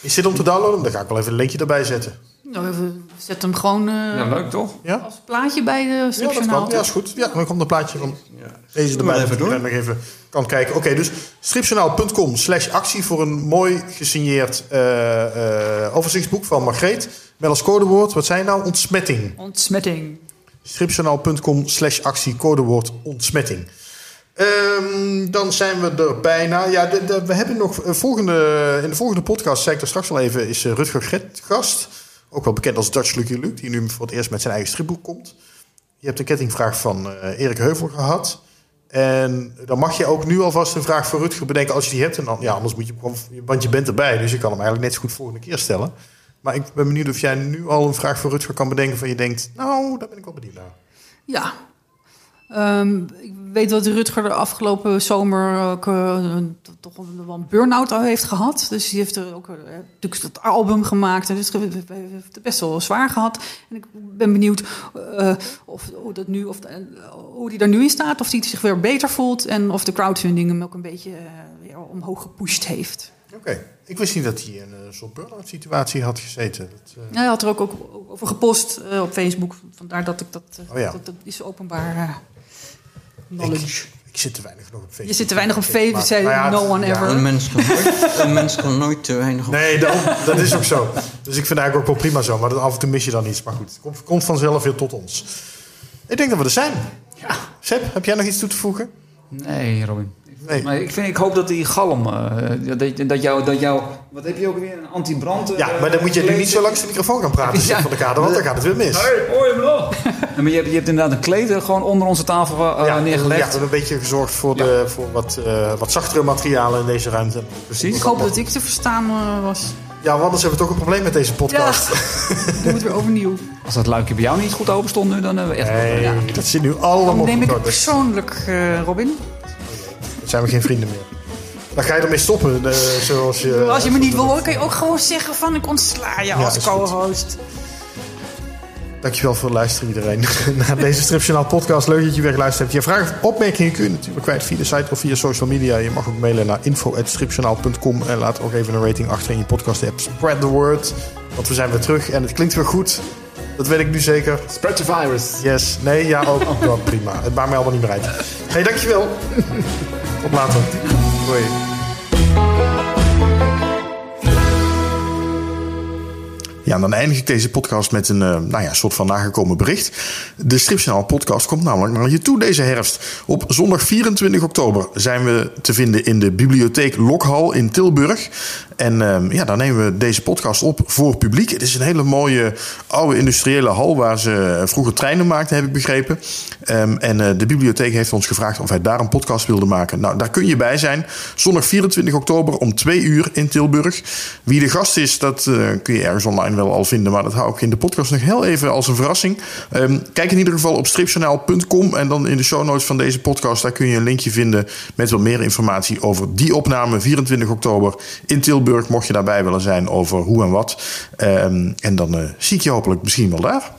Is dit om te downloaden? Dan ga ik wel even een linkje erbij zetten. Nou, we zetten hem gewoon eh, Ja, leuk toch? Ja? als plaatje bij de Ja, dat stripjournaal. kan. Ja, is goed. Ja, dan komt een plaatje van deze erbij. even door. daar nog even kan kijken. Oké, dus stripjournaal.com slash actie voor een mooi gesigneerd eh, eh, overzichtsboek van Margreet. Met als codewoord, wat zijn nou? Ontsmetting. Ontsmetting. stripjournaal.com slash actie codewoord ontsmetting. Ehm, dan zijn we er bijna. Ja, we hebben nog eh, volgende, in de volgende podcast, zei ik er straks al even, is eh, Rutger Gret gast. Ook wel bekend als Dutch Lucky Luke, die nu voor het eerst met zijn eigen stripboek komt. Je hebt een kettingvraag van eh, Erik Heuvel gehad. En dan mag je ook nu alvast een vraag voor Rutger bedenken als je die hebt. En dan, ja, anders moet je want je bent erbij, dus je kan hem eigenlijk net zo goed volgende keer stellen. Maar ik ben benieuwd of jij nu al een vraag voor Rutger kan bedenken van je denkt, nou, daar ben ik wel benieuwd naar. Ja. Ehm, ik weet dat Rutger de afgelopen zomer eh, toch wel een burn-out al heeft gehad. Dus die heeft er ook eh, natuurlijk dat album gemaakt. En dus heeft het best wel zwaar gehad. En ik ben benieuwd eh, of, hoe, dat nu, of, hoe er nu in staat. Of hij zich weer beter voelt. En of de crowdfunding hem ook een beetje weer omhoog gepusht heeft. Oké, ik wist niet dat hij in een soort burn-out situatie had gezeten. Dat, eh, Hij had er ook, ook over gepost eh, op Facebook. Vandaar dat ik dat... eh, Oh ja. dat, dat is openbaar eh, knowledge. ik zit te weinig nog op Facebook. Je zit te weinig op Facebook, Maar- zei nou ja, no one ja. ever. Een mens kan nooit, een mens kan nooit te weinig op. Nee, daarom, dat is ook zo. Dus ik vind het eigenlijk ook wel prima zo. Maar dat af en toe mis je dan iets. Maar goed, het komt, komt vanzelf weer tot ons. Ik denk dat we er zijn. Ja. Seb, heb jij nog iets toe te voegen? Nee, Robin. Nee. Maar ik, vind, ik hoop dat die galm, eh, dat, dat, jou, dat jou... Wat heb je ook weer? Een antibrand? eh, Ja, maar dan moet je nu niet zo langs de microfoon gaan praten, Ja. van de Kade, want dan gaat het weer mis. Hey, hoor je me nog? Ja, maar je hebt, je hebt inderdaad een kleed eh, gewoon onder onze tafel eh, ja, neergelegd. Ja, we hebben een beetje gezorgd voor, de, voor wat, eh, wat zachtere materialen in deze ruimte. Precies. Ik hoop dat ik te verstaan eh, was. Ja, want anders hebben we toch een probleem met deze podcast. Doe het weer overnieuw. Als dat luikje bij jou niet goed open stond nu, dan hebben we echt... Nee, dat zit nu allemaal Dan neem ik het persoonlijk, eh, Robin. Zijn we geen vrienden meer. Dan ga je ermee stoppen, eh, zoals je... Als je me niet wil horen, kan je ook gewoon zeggen van ik ontsla je als co-host. Dankjewel voor het luisteren iedereen naar deze Stripjournaal podcast. Leuk dat je weer geluisterd hebt. Je vragen of opmerkingen kun je natuurlijk kwijt via de site of via social media. Je mag ook mailen naar info.stripjournaal.com en laat ook even een rating achter in je podcast app. Spread the word, want we zijn weer terug en het klinkt weer goed. Dat weet ik nu zeker. Spread the virus. Yes, nee, ja ook. Ja, prima. Het maakt mij allemaal niet meer uit. hey, dankjewel. Tot later. Ja, dan eindig ik deze podcast met een eh, nou ja, soort van nagekomen bericht. De Stripjournaal podcast komt namelijk naar je toe deze herfst. Op zondag 24 oktober zijn we te vinden in de bibliotheek Lokhal in Tilburg. En ehm, ja, daar nemen we deze podcast op voor publiek. Het is een hele mooie oude industriële hal waar ze vroeger treinen maakten, heb ik begrepen. Ehm, en eh, de bibliotheek heeft ons gevraagd of wij daar een podcast wilden maken. Nou, daar kun je bij zijn. Zondag 24 oktober om 2 uur in Tilburg. Wie de gast is, dat eh, kun je ergens online wel al vinden. Maar dat hou ik in de podcast nog heel even als een verrassing. Ehm, kijk in ieder geval op stripjournaal.com. En dan in de show notes van deze podcast, daar kun je een linkje vinden met wat meer informatie over die opname 24 oktober in Tilburg. Mocht je daarbij willen zijn over hoe en wat. Ehm, en dan eh, zie ik je hopelijk misschien wel daar.